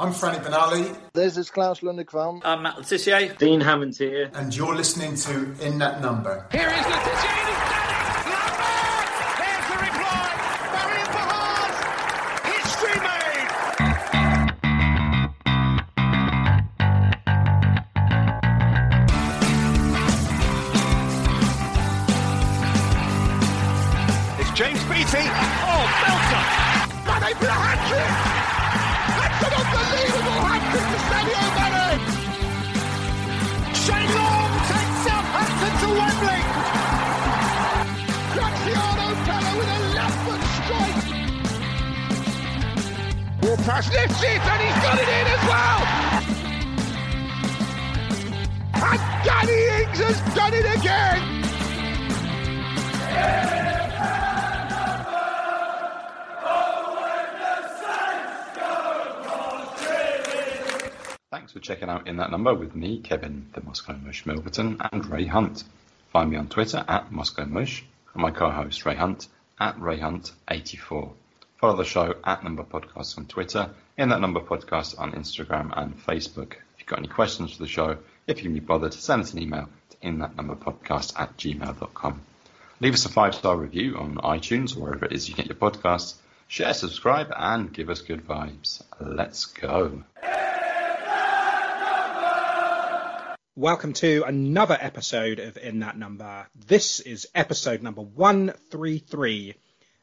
I'm Franny Benali. This is Klaus Lundekvam. I'm Matt Le Tissier. Dean Hammond here. And you're listening to In That Number. Here is Letitia James he's pass lifts it and he's got it in as well! And Danny Ings has done it again! Thanks for checking out In That Number with me, Kevin, the Moscow Mush Milverton, and Ray Hunt. Find me on Twitter at Moscow Mush, and my co-host Ray Hunt at Ray Hunt84. Follow the show at Number Podcast on Twitter, In That Number Podcast on Instagram and Facebook. If you've got any questions for the show, if you can be bothered, send us an email to in that number podcast at gmail.com. Leave us a five-star review on iTunes or wherever it is you get your podcasts. Share, subscribe, and give us good vibes. Let's go. Welcome to another episode of In That Number. This is episode number 133.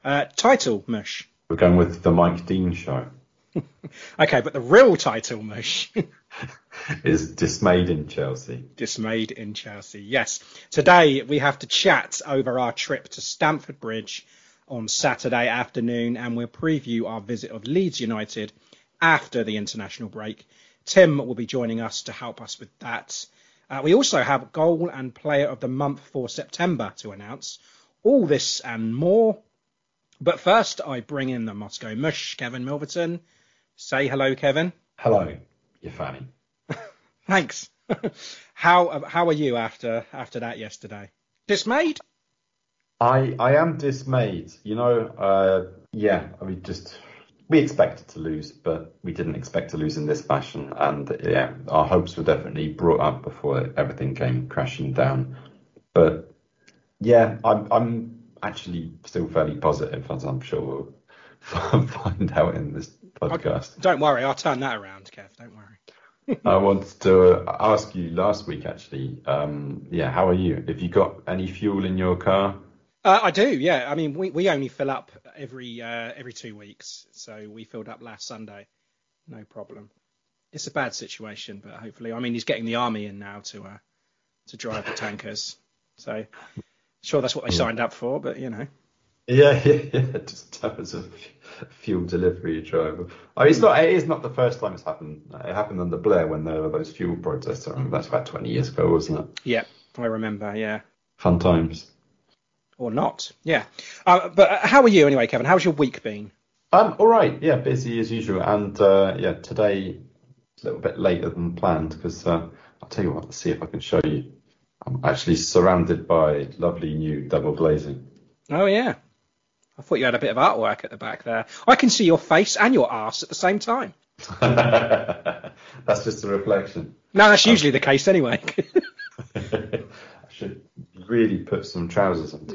Uh, title, Mush. We're going with the Mike Dean show. Okay, but the real title, Mush. Is dismayed in Chelsea. Dismayed in Chelsea. Yes. Today we have to chat over our trip to Stamford Bridge on Saturday afternoon and we'll preview our visit of Leeds United after the international break. Tim will be joining us to help us with that. Uh, we also have goal and player of the month for September to announce. All this and more. But first, I bring in the Moscow Mush, Kevin Milverton. Say hello, Kevin. Hello, you're fanny. Thanks. how how are you after after that yesterday? Dismayed? I I am dismayed. You know, uh, yeah. I mean, just we expected to lose, but we didn't expect to lose in this fashion. And yeah, our hopes were definitely brought up before everything came crashing down. But yeah, I'm I'm actually still fairly positive, as I'm sure we'll find out in this podcast. Don't worry, I'll turn that around, Kev. Don't worry. I wanted to ask you last week, actually. Um, yeah, how are you? Have you got any fuel in your car? Uh, I do, yeah. I mean, we, we only fill up every uh, every two weeks, so we filled up last Sunday, no problem. It's a bad situation, but hopefully, I mean, he's getting the army in now to uh, to drive the tankers, so sure that's what they signed up for, but you know. Yeah, yeah, yeah. Just as a fuel delivery driver. Oh, it's not. It is not the first time it's happened. It happened under Blair when there were those fuel protests. I remember that's about 20 years ago, wasn't it? Yeah, I remember. Yeah. Fun times. Or not. Yeah. Uh, but how are you anyway, Kevin? How's your week been? Um, all right. Yeah, busy as usual. And uh, yeah, today a little bit later than planned because uh, I'll tell you what, let's see if I can show you. I'm actually surrounded by lovely new double glazing. Oh yeah. I thought you had a bit of artwork at the back there. I can see your face and your ass at the same time. That's just a reflection. No, that's usually the case anyway. I should really put some trousers on.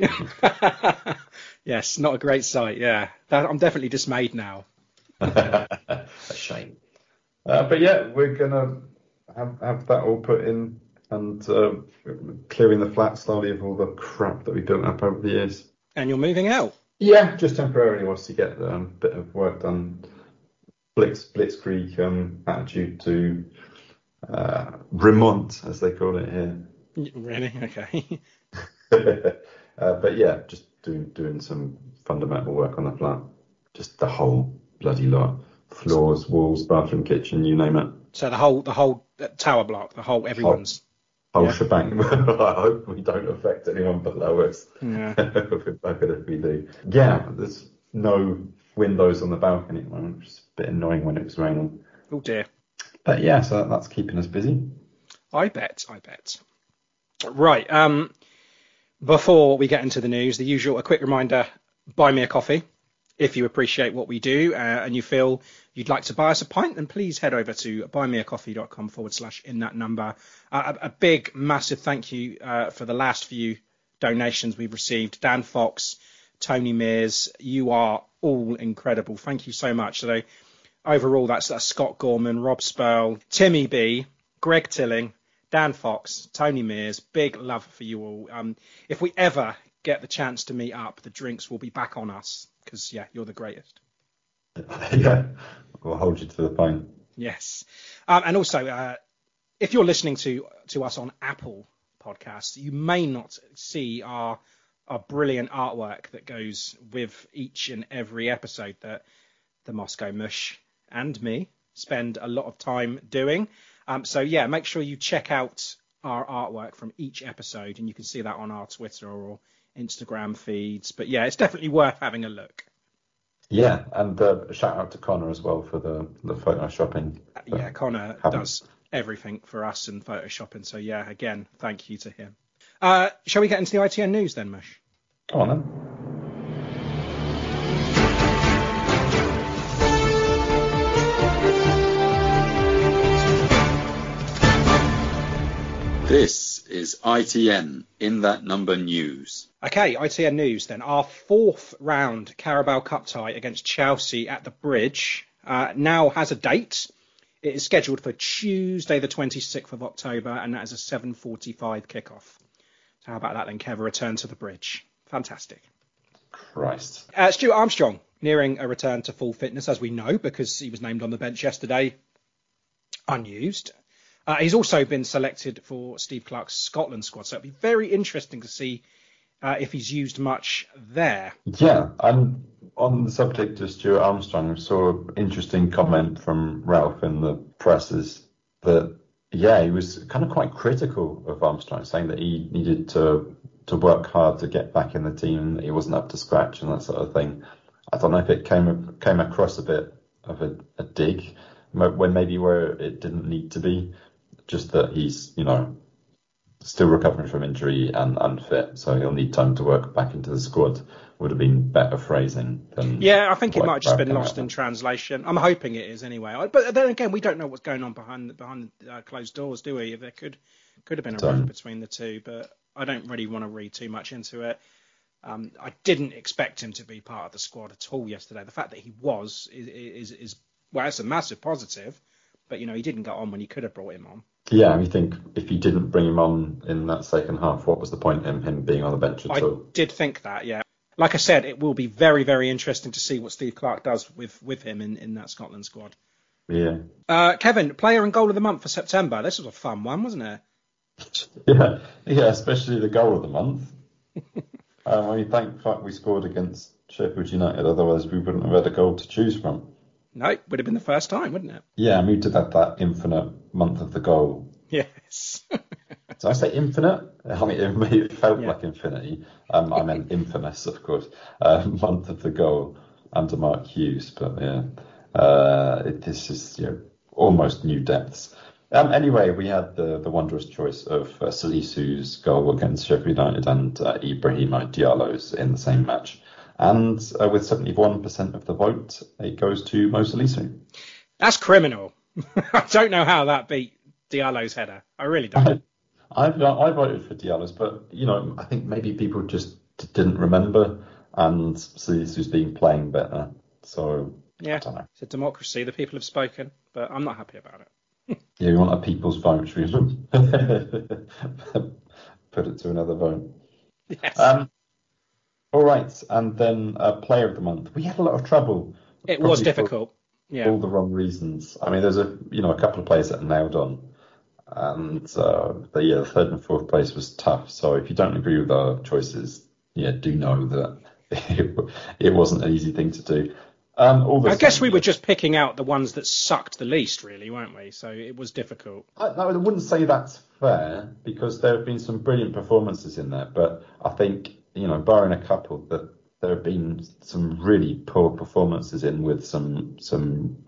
yes, not a great sight. Yeah, that, I'm definitely dismayed now. a shame. Uh, but yeah, we're gonna have, have that all put in and uh, clearing the flat slowly of all the crap that we built up over the years. And you're moving out. Yeah, just temporarily whilst you get um, a bit of work done. Blitz, Blitzkrieg um, attitude to uh, remont, as they call it here. Really? Okay. uh, but yeah, just doing doing some fundamental work on the flat. Just the whole bloody lot. Floors, walls, bathroom, kitchen, you name it. So the whole the whole tower block, the whole everyone's whole yeah. shebang. I hope we don't affect anyone below us. Yeah. if we do. Yeah, there's no windows on the balcony at the moment, which is a bit annoying when it's raining. Oh dear. But yeah, so that's keeping us busy. I bet, I bet. Right. Um, before we get into the news, the usual, a quick reminder: buy me a coffee if you appreciate what we do uh, and you feel you'd like to buy us a pint, then please head over to buymeacoffee.com forward slash in that number. Uh, a, a, big, massive thank you uh, for the last few donations we've received. Dan Fox, Tony Mears, you are all incredible. Thank you so much. So overall, that's, Scott Gorman, Rob Spurl, Timmy B, Greg Tilling, Dan Fox, Tony Mears. Big love for you all. Um, if we ever get the chance to meet up, the drinks will be back on us because yeah, you're the greatest. yeah, we'll hold you to the phone. Yes, um, and also uh, if you're listening to to us on Apple Podcasts, you may not see our our brilliant artwork that goes with each and every episode that the Moscow Mush and me spend a lot of time doing. Um, so yeah, make sure you check out our artwork from each episode, and you can see that on our Twitter or Instagram feeds. But yeah, it's definitely worth having a look. Yeah, and uh, shout out to Connor as well for the the photoshopping. Yeah, Connor having... does everything for us in photoshopping. So yeah, again, thank you to him. Uh, shall we get into the ITN news then, Mush? Go on then. This is ITN in that number news. Okay, ITN news then. Our fourth round Carabao Cup tie against Chelsea at the Bridge uh, now has a date. It is scheduled for Tuesday, the 26th of October, and that is a 7:45 kickoff. So how about that then, Kev? A return to the Bridge. Fantastic. Christ. Uh, Stuart Armstrong nearing a return to full fitness, as we know, because he was named on the bench yesterday, unused. Uh, he's also been selected for Steve Clarke's Scotland squad, so it'd be very interesting to see uh, if he's used much there. Yeah, and on the subject of Stuart Armstrong, I saw an interesting comment from Ralph in the presses that yeah, he was kind of quite critical of Armstrong, saying that he needed to to work hard to get back in the team, that he wasn't up to scratch and that sort of thing. I don't know if it came came across a bit of a, a dig when maybe where it didn't need to be, just that he's, you know, still recovering from injury and unfit, so he'll need time to work back into the squad. Would have been better phrasing than. Yeah, I think it might have just been lost in translation. I'm hoping it is anyway. But then again, we don't know what's going on behind behind uh, closed doors, do we? There could could have been a rift between the two, but I don't really want to read too much into it. Um, I didn't expect him to be part of the squad at all yesterday. The fact that he was is, is, is well, it's a massive positive. But you know, he didn't get on when he could have brought him on. Yeah, I think if you didn't bring him on in that second half, what was the point in him being on the bench at all? I all? did think that, yeah. Like I said, it will be very, very interesting to see what Steve Clarke does with, with him in, in that Scotland squad. Yeah. Uh, Kevin, player and goal of the month for September. This was a fun one, wasn't it? yeah, yeah, especially the goal of the month. um, I mean, thank fuck we scored against Sheffield United, otherwise we wouldn't have had a goal to choose from. No, would have been the first time, wouldn't it? Yeah, I moved to that that infinite month of the goal. Yes. Did I say infinite? I mean, it, it felt yeah. like infinity. Um, I meant infamous, of course. Uh, month of the goal under Mark Hughes, but yeah, uh, it, this is you know, almost new depths. Um, anyway, we had the, the wondrous choice of uh, Salisu's goal against Sheffield United and uh, Ibrahima Diallo's in the same match. And uh, with 71% of the vote, it goes to Mo Salisu. That's criminal. I don't know how that beat Diallo's header. I really don't. I, I voted for Diallo's, but you know, I think maybe people just didn't remember, and Salisu's been playing better. So yeah, it's a democracy. The people have spoken, but I'm not happy about it. yeah, we want a people's vote. Should we put it to another vote? Yes. Um, all right, and then uh, player of the month. We had a lot of trouble. It was difficult. Yeah. All the wrong reasons. I mean, there's a you know a couple of players that are nailed on, and uh, the yeah, the third and fourth place was tough. So if you don't agree with our choices, yeah, do know that it, it wasn't an easy thing to do. Um, I guess we were just picking out the ones that sucked the least, really, weren't we? So it was difficult. I, I wouldn't say that's fair because there have been some brilliant performances in there, but I think you know, barring a couple, that there have been some really poor performances in with some some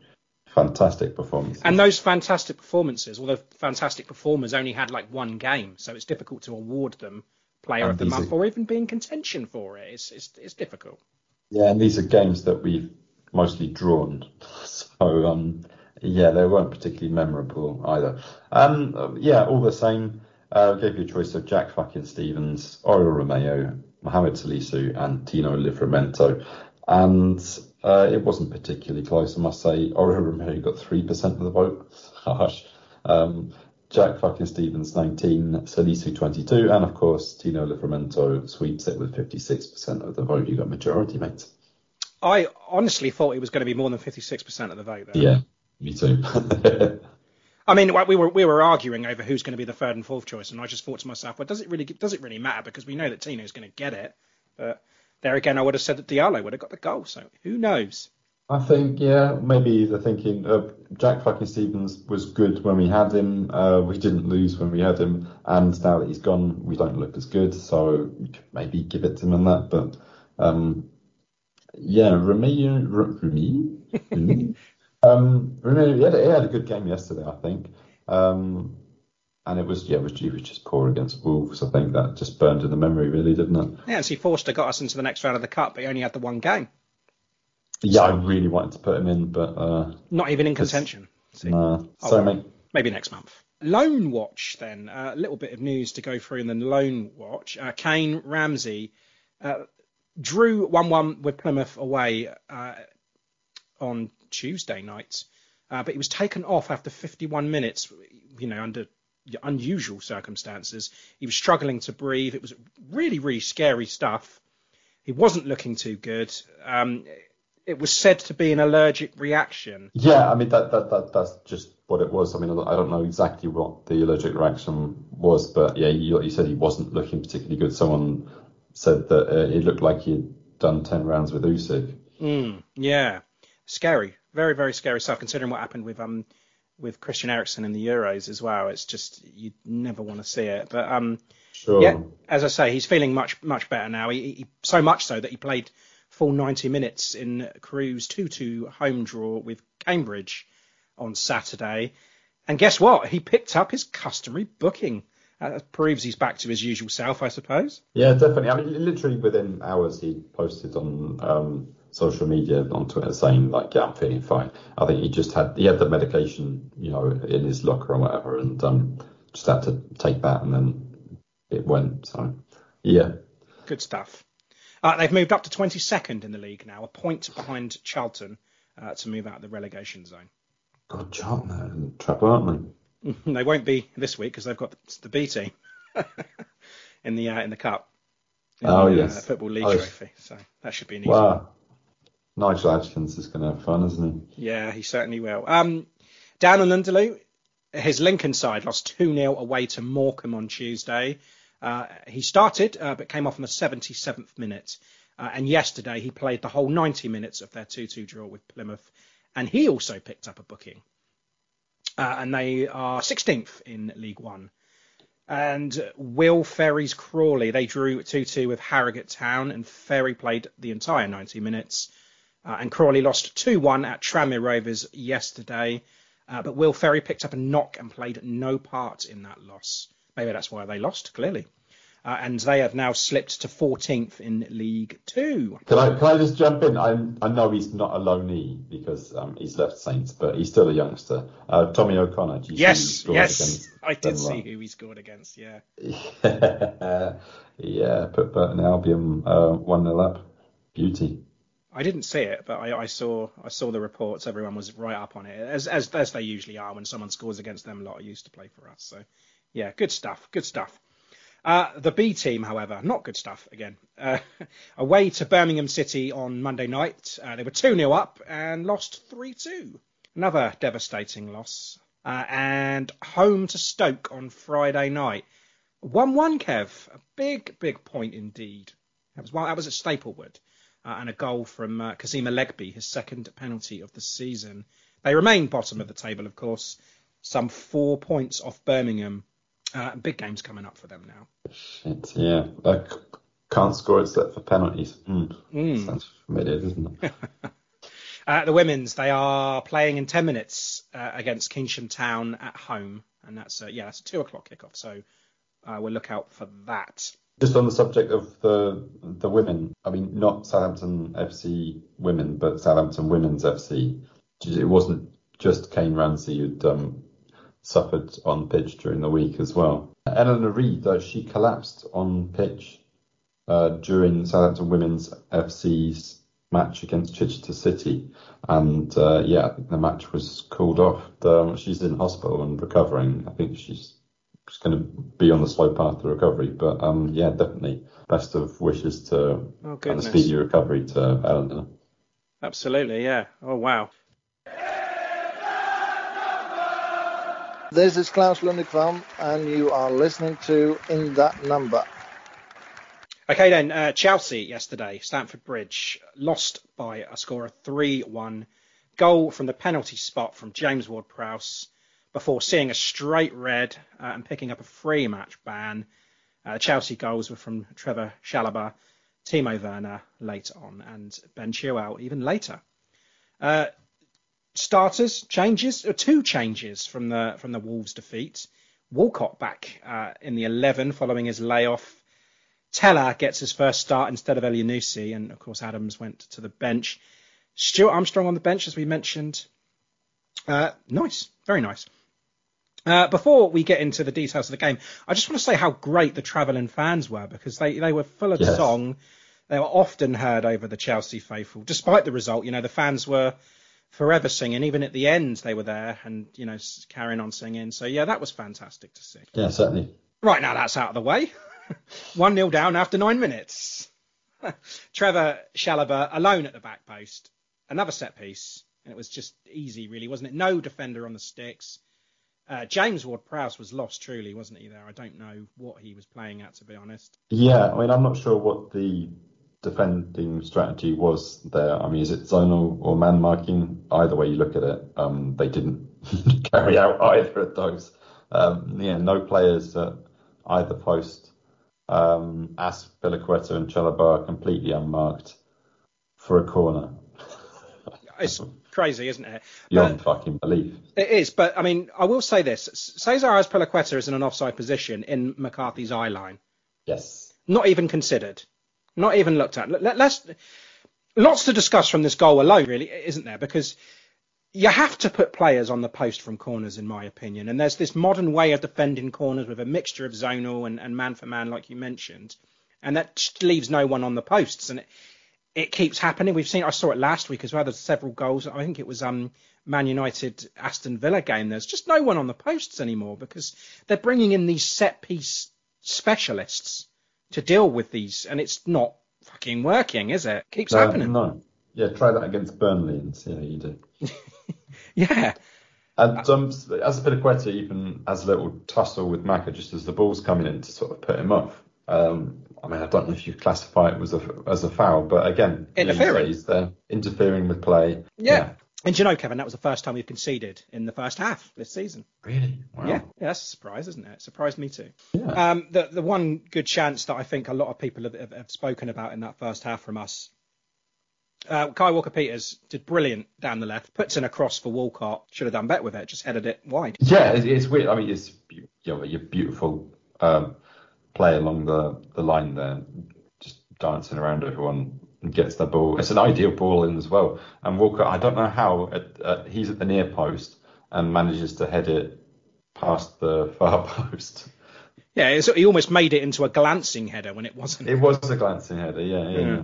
fantastic performances. And those fantastic performances, the fantastic performers only had like one game, so it's difficult to award them player and of the month are, or even be in contention for it. It's, it's it's difficult. Yeah, and these are games that we've mostly drawn. So um, yeah, they weren't particularly memorable either. Um, yeah, all the same, uh, gave you a choice of Jack fucking Stephens, Oriol Romeu, Mohamed Salisu, and Tino Livramento. And uh, it wasn't particularly close, I must say. Oriol Romeu got 3% of the vote. Harsh. Um, Jack fucking Stephens, 19, Salisu 22, and of course Tino Livramento sweeps it with 56% of the vote. You got majority, mate. I honestly thought it was going to be more than 56% of the vote. There. Yeah, me too. I mean, we were we were arguing over who's going to be the third and fourth choice, and I just thought to myself, well, does it really does it really matter? Because we know that Tino's going to get it, but there again, I would have said that Diallo would have got the goal. So who knows? I think, yeah, maybe the thinking of Jack fucking Stephens was good when we had him. Uh, we didn't lose when we had him, and now that he's gone, we don't look as good. So maybe give it to him on that. But um, yeah, Remy, Remy, um, Remy, he had, he had a good game yesterday, I think. Um, and it was yeah, it was, he was just poor against Wolves. I think that just burned in the memory, really, didn't it? Yeah, and see, Forster got us into the next round of the cup, but he only had the one game. Yeah, so, I really wanted to put him in, but uh, not even in contention. Nah, oh, so mate. Maybe next month. Loan Watch, then a little bit of news to go through in the Loan Watch. Uh, Kayne Ramsay uh, drew 1-1 with Plymouth away uh, on Tuesday night, uh, but he was taken off after 51 minutes. You know, under unusual circumstances. He was struggling to breathe. It was really, really scary stuff. He wasn't looking too good. Um, it was said to be an allergic reaction. Yeah, I mean that, that that that's just what it was. I mean, I don't know exactly what the allergic reaction was, but yeah, you, you said he wasn't looking particularly good. Someone said that uh, it looked like he'd done ten rounds with Usyk. Mm, yeah, scary, very very scary stuff. Considering what happened with um with Christian Eriksen in the Euros as well. It's just you never want to see it. But um, sure. yeah, as I say, he's feeling much much better now. He, he so much so that he played full 90 minutes in Crewe's 2-2 home draw with Cambridge on Saturday. And guess what? He picked up his customary booking. Uh, that proves he's back to his usual self, I suppose. Yeah, definitely. I mean, literally within hours, he posted on um, social media on Twitter saying like, "Yeah, I'm feeling fine." I think he just had he had the medication, you know, in his locker or whatever, and um, just had to take that, and then it went. So, yeah, good stuff. Uh, they've moved up to 22nd in the league now, a point behind Charlton uh, to move out of the relegation zone. God, Charlton are in trouble, aren't they? they won't be this week because they've got the B team in the uh, in the cup. In oh the, yes, football league oh, trophy. So that should be an easy wow. Nigel Adkins is going to have fun, isn't he? Yeah, he certainly will. Um, Dan N'Lundulu, his Lincoln side lost 2 0 away to Morecambe on Tuesday. Uh, he started, uh, but came off in the 77th minute. Uh, and yesterday he played the whole 90 minutes of their 2 2 draw with Plymouth. And he also picked up a booking. Uh, and they are 16th in League One. And Will Ferry's Crawley, they drew 2 2 with Harrogate Town, and Ferry played the entire 90 minutes. Uh, and Crawley lost 2 1 at Tranmere Rovers yesterday. Uh, but Will Ferry picked up a knock and played no part in that loss. Maybe that's why they lost, clearly. Uh, and they have now slipped to 14th in League Two. Can I can I just jump in? I I know he's not a loanee because um, he's left Saints, but he's still a youngster. Uh, Tommy O'Connor. do you Yes, yes, I did see who he scored against. Yeah, yeah, put Burton Albion uh, one 0 up. Beauty. I didn't see it, but I, I saw I saw the reports. Everyone was right up on it, as as as they usually are when someone scores against them. A lot used to play for us, so yeah, good stuff, good stuff. Uh, the B team, however, not good stuff again. Uh, away to Birmingham City on Monday night, uh, they were 2 0 up and lost 3 2. Another devastating loss. Uh, and home to Stoke on Friday night. 1 1, Kev. A big, big point indeed. That was, well, that was at Staplewood. Uh, and a goal from uh, Kazeem Olaigbe, his second penalty of the season. They remain bottom of the table, of course, some four points off Birmingham. Uh, big games coming up for them now. Shit, yeah. I c- can't score except for penalties. Mm. Sounds familiar, doesn't it? Uh, the women's, they are playing in 10 minutes uh, against Keynsham Town at home. And that's, uh, yeah, that's a two o'clock kickoff. So uh, we'll look out for that. Just on the subject of the the women, I mean, not Southampton FC women, but Southampton Women's FC. It wasn't just Kayne Ramsay who'd um, suffered on pitch during the week as well. Eleanor Reed, though, she collapsed on pitch uh, during Southampton Women's FC's match against Chichester City, and uh, yeah, I think the match was called off. Um, she's in hospital and recovering. I think she's she's going to be on the slow path to recovery. But um, yeah, definitely best of wishes to Oh, and a speedy recovery to Eleanor. Absolutely, yeah. Oh, wow. This is Klaus Lundekvam, and you are listening to In That Number. Okay, then, uh, Chelsea yesterday, Stamford Bridge, lost by a score of 3 1. Goal from the penalty spot from James Ward Prowse before seeing a straight red uh, and picking up a free match ban. Uh, Chelsea goals were from Trevoh Chalobah, Timo Werner later on, and Ben Chilwell even later. Uh, starters changes, or two changes from the from the Wolves defeat. Walcott back uh, in the 11 following his layoff. Tella gets his first start instead of Elyounoussi, and of course Adams went to the bench. Stuart Armstrong on the bench, as we mentioned. Uh, nice, very nice. Uh, before we get into the details of the game, I just want to say how great the travelling fans were because they, they were full of Yes. song. They were often heard over the Chelsea faithful, despite the result. You know, the fans were forever singing. Even at the end, they were there and you know carrying on singing. So yeah, that was fantastic to see. Yeah, certainly. Right now, that's out of the way. 1 0 down after nine minutes. Trevoh Chalobah alone at the back post. Another set piece. And it was just easy, really, wasn't it? No defender on the sticks. Uh, James Ward Prowse was lost, truly, wasn't he, there? I don't know what he was playing at, to be honest. Yeah, I mean, I'm not sure what the defending strategy was there. I mean, is it zonal or man marking? Either way you look at it, um, they didn't carry out either of those. Um, yeah, no players at either post. Um, As Pilaqueta and Chalobah are completely unmarked for a corner. It's crazy, isn't it? Beyond But- fucking belief. It is, but I mean, I will say this: Cesar Azpilicueta is in an offside position in McCarthy's eye line. Yes. Not even considered, not even looked at. Let, let's lots to discuss from this goal alone, really, isn't there? Because you have to put players on the post from corners, in my opinion. And there's this modern way of defending corners with a mixture of zonal and, and man for man, like you mentioned, and that leaves no one on the posts. And it, it keeps happening. We've seen. I saw it last week as well. There's several goals. I think it was um Man United Aston Villa game. There's just no one on the posts anymore because they're bringing in these set piece specialists to deal with these, and it's not fucking working, is it? Keeps No, happening. no. Yeah, try that against Burnley and see how you do. Yeah. And um, as a bit even has a little tussle with Maka just as the ball's coming in to sort of put him off. Um, I mean, I don't know if you classify it as a as a foul, but again, days they're interfering with play. Yeah. And you know, Kevin, that was the first time we've conceded in the first half this season. Really? Wow. Yeah, yeah, that's a surprise, isn't it? It surprised me too. Yeah. Um, the the one good chance that I think a lot of people have, have, have spoken about in that first half from us Uh, Kyle Walker Peters did brilliant down the left, puts in a cross for Walcott. Should have done better with it, just headed it wide. Yeah, it's, it's weird. I mean, it's you know, your beautiful um, play along the, the line there, just dancing around everyone and gets the ball. It's an ideal ball in as well. And Walker, I don't know how at, at, he's at the near post and manages to head it past the far post. Yeah, he almost made it into a glancing header when it wasn't. It was a glancing header, yeah, yeah. yeah.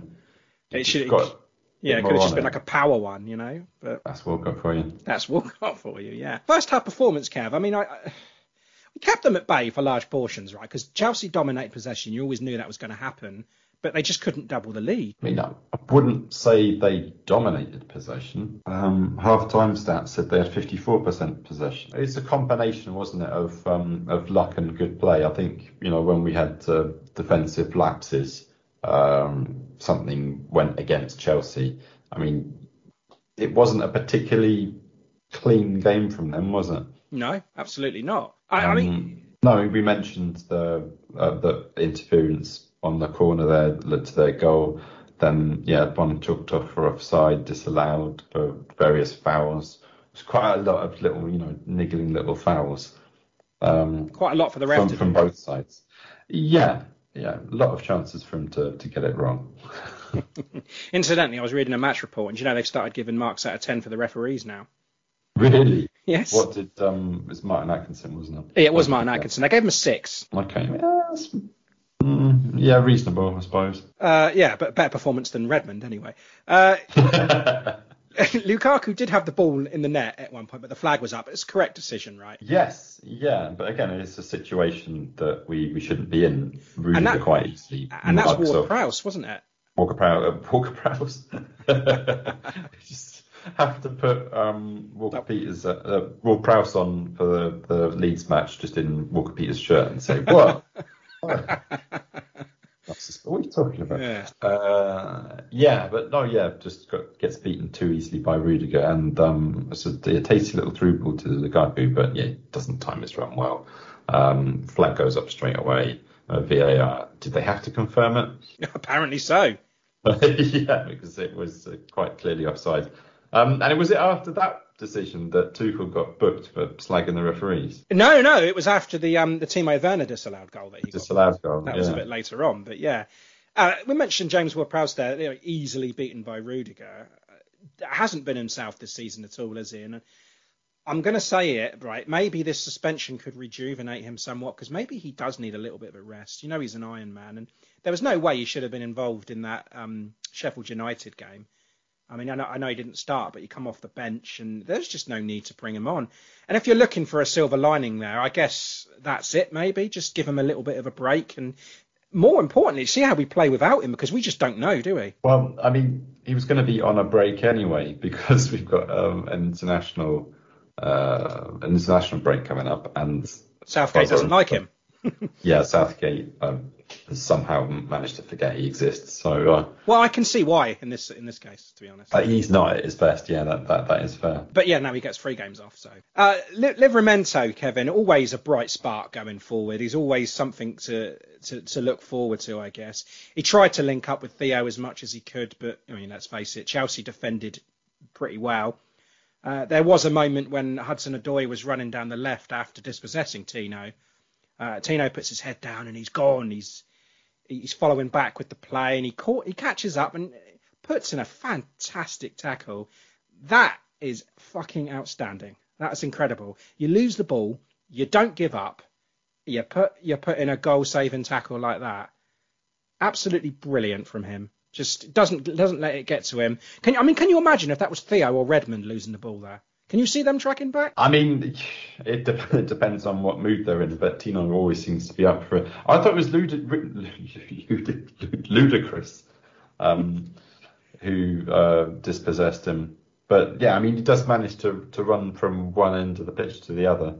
It should. Got, yeah, it could have just been it. like a power one, you know. But that's Walcott for you. That's Walcott for you, yeah. First half performance, Kev. I mean, I we kept them at bay for large portions, right? Because Chelsea dominated possession. You always knew that was going to happen but they just couldn't double the lead. I mean, I wouldn't say they dominated possession. Um, half-time stats said they had 54% possession. It's a combination, wasn't it, of um, of luck and good play. I think you know when we had uh, defensive lapses, um, something went against Chelsea. I mean, it wasn't a particularly clean game from them, was it? No, absolutely not. I, I mean. Um, no, we mentioned the uh, the interference on the corner there led to their goal. Then, yeah, one chalked off for offside, disallowed for various fouls. It's quite a lot of little, you know, niggling little fouls. Um, quite a lot for the ref from, from both sides. Yeah, yeah, a lot of chances for him to, to get it wrong. Incidentally, I was reading a match report, and you know they've started giving marks out of ten for the referees now. Really? Yes. What did um? It was Martin Atkinson, wasn't it? Yeah, it was Martin Atkinson. I gave him a six. Okay, yeah, Mm, yeah, reasonable, I suppose. Uh, yeah, but better performance than Redmond anyway. Uh, Lukaku did have the ball in the net at one point, but the flag was up. It's a correct decision, right? Yes, yeah, but again, it's a situation that we, we shouldn't be in. Rudiger that, quite easily. And that's Walker Prowse, wasn't it? Walker Prowse. Uh, Walker Prowse. have to put um, Walker Peters, uh, uh, Walker Prowse on for the, the Leeds match, just in Walker Peters' shirt, and say, "What?" what are you talking about? Yeah. Uh, yeah, but no, yeah, just got, gets beaten too easily by Rudiger, and um, it's a, a tasty little through ball to the Lukaku, but yeah, doesn't time his run well. Um, flag goes up straight away. Uh, VAR, did they have to confirm it? Apparently so. yeah, because it was uh, quite clearly offside. Um, and it was it after that decision that Tuchel got booked for slagging the referees? No, no, it was after the um the Timo Werner disallowed goal that he disallowed got. goal. That yeah. was a bit later on, but yeah. Uh, we mentioned James Ward-Prowse there, you know, easily beaten by Rudiger. Uh, hasn't been himself this season at all, has he? And I'm going to say it, right? Maybe this suspension could rejuvenate him somewhat because maybe he does need a little bit of a rest. You know, he's an Iron Man, and there was no way he should have been involved in that um, Sheffield United game. I mean, I know, I know he didn't start, but you come off the bench, and there's just no need to bring him on. And if you're looking for a silver lining there, I guess that's it. Maybe just give him a little bit of a break, and more importantly, see how we play without him because we just don't know, do we? Well, I mean, he was going to be on a break anyway because we've got um, an international uh, an international break coming up, and Southgate doesn't like him. Yeah, Southgate um, has somehow managed to forget he exists. So, uh, well, I can see why in this in this case, to be honest. He's not at his best. Yeah, that, that that is fair. But yeah, now he gets three games off. So, uh, Livramento, Kevin, always a bright spark going forward. He's always something to, to to look forward to, I guess. He tried to link up with Theo as much as he could, but I mean, let's face it, Chelsea defended pretty well. Uh, there was a moment when Hudson Odoi was running down the left after dispossessing Tino uh, Tino puts his head down and he's gone. He's he's following back with the play and he caught he catches up and puts in a fantastic tackle. That is fucking outstanding. That's incredible. You lose the ball, you don't give up. You put you put in a goal saving tackle like that. Absolutely brilliant from him. Just doesn't doesn't let it get to him. Can you, I mean can you imagine if that was Theo or Redmond losing the ball there? Can you see them tracking back? I mean, it, de- it, depends on what mood they're in, but Tino always seems to be up for it. I thought it was lud- ludicrous um, who uh, dispossessed him. But yeah, I mean, he does manage to, to run from one end of the pitch to the other.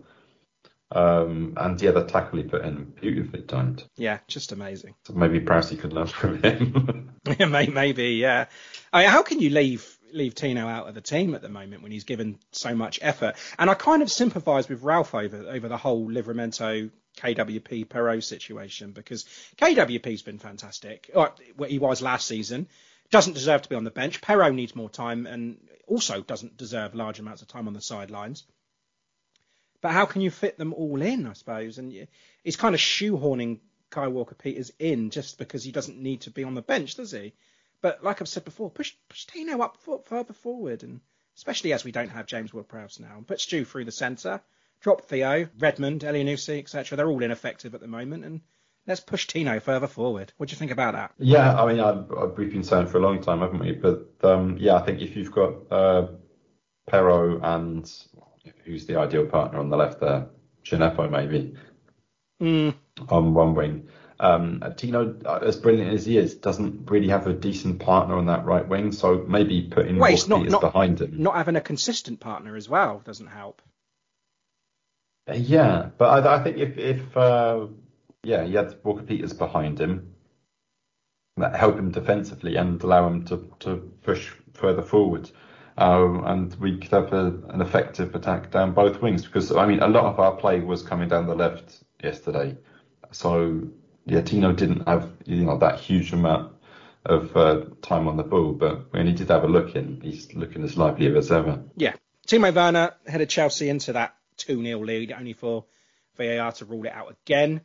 Um, and the other tackle he put in, beautifully timed. Yeah, just amazing. So maybe Prowsey could learn from him. yeah, maybe, yeah. I mean, how can you leave leave Tino out of the team at the moment when he's given so much effort. And I kind of sympathise with Ralph over over the whole Livramento KWP Perraud situation because KWP's been fantastic. Well, he was last season. doesn't deserve to be on the bench. Perraud needs more time and also doesn't deserve large amounts of time on the sidelines. But how can you fit them all in, I suppose? And he's kind of shoehorning Kyle Walker Peters in just because he doesn't need to be on the bench, does he? But like I've said before, push push Tino up further forward, and especially as we don't have James Ward-Prowse now, and put Stu through the centre, drop Theo, Redmond, Elyounoussi, etc. They're all ineffective at the moment, and let's push Tino further forward. What do you think about that? Yeah, I mean, I, we've been saying for a long time, haven't we? But um, yeah, I think if you've got uh, Perraud and who's the ideal partner on the left there, Djenepo maybe mm. on one wing. Um, Tino, as brilliant as he is, doesn't really have a decent partner on that right wing. So maybe putting Wait, Walker not, Peters not, behind him. Not having a consistent partner as well doesn't help. Yeah, but I, I think if if uh, yeah, you had Walker Peters behind him, that help him defensively and allow him to, to push further forward. Uh, and we could have a, an effective attack down both wings because I mean a lot of our play was coming down the left yesterday, so yeah, Tino didn't have you know that huge amount of uh, time on the ball, but when he did have a look in, he's looking as lively as ever. Yeah, Timo Werner headed Chelsea into that 2 0 lead, only for VAR to rule it out again.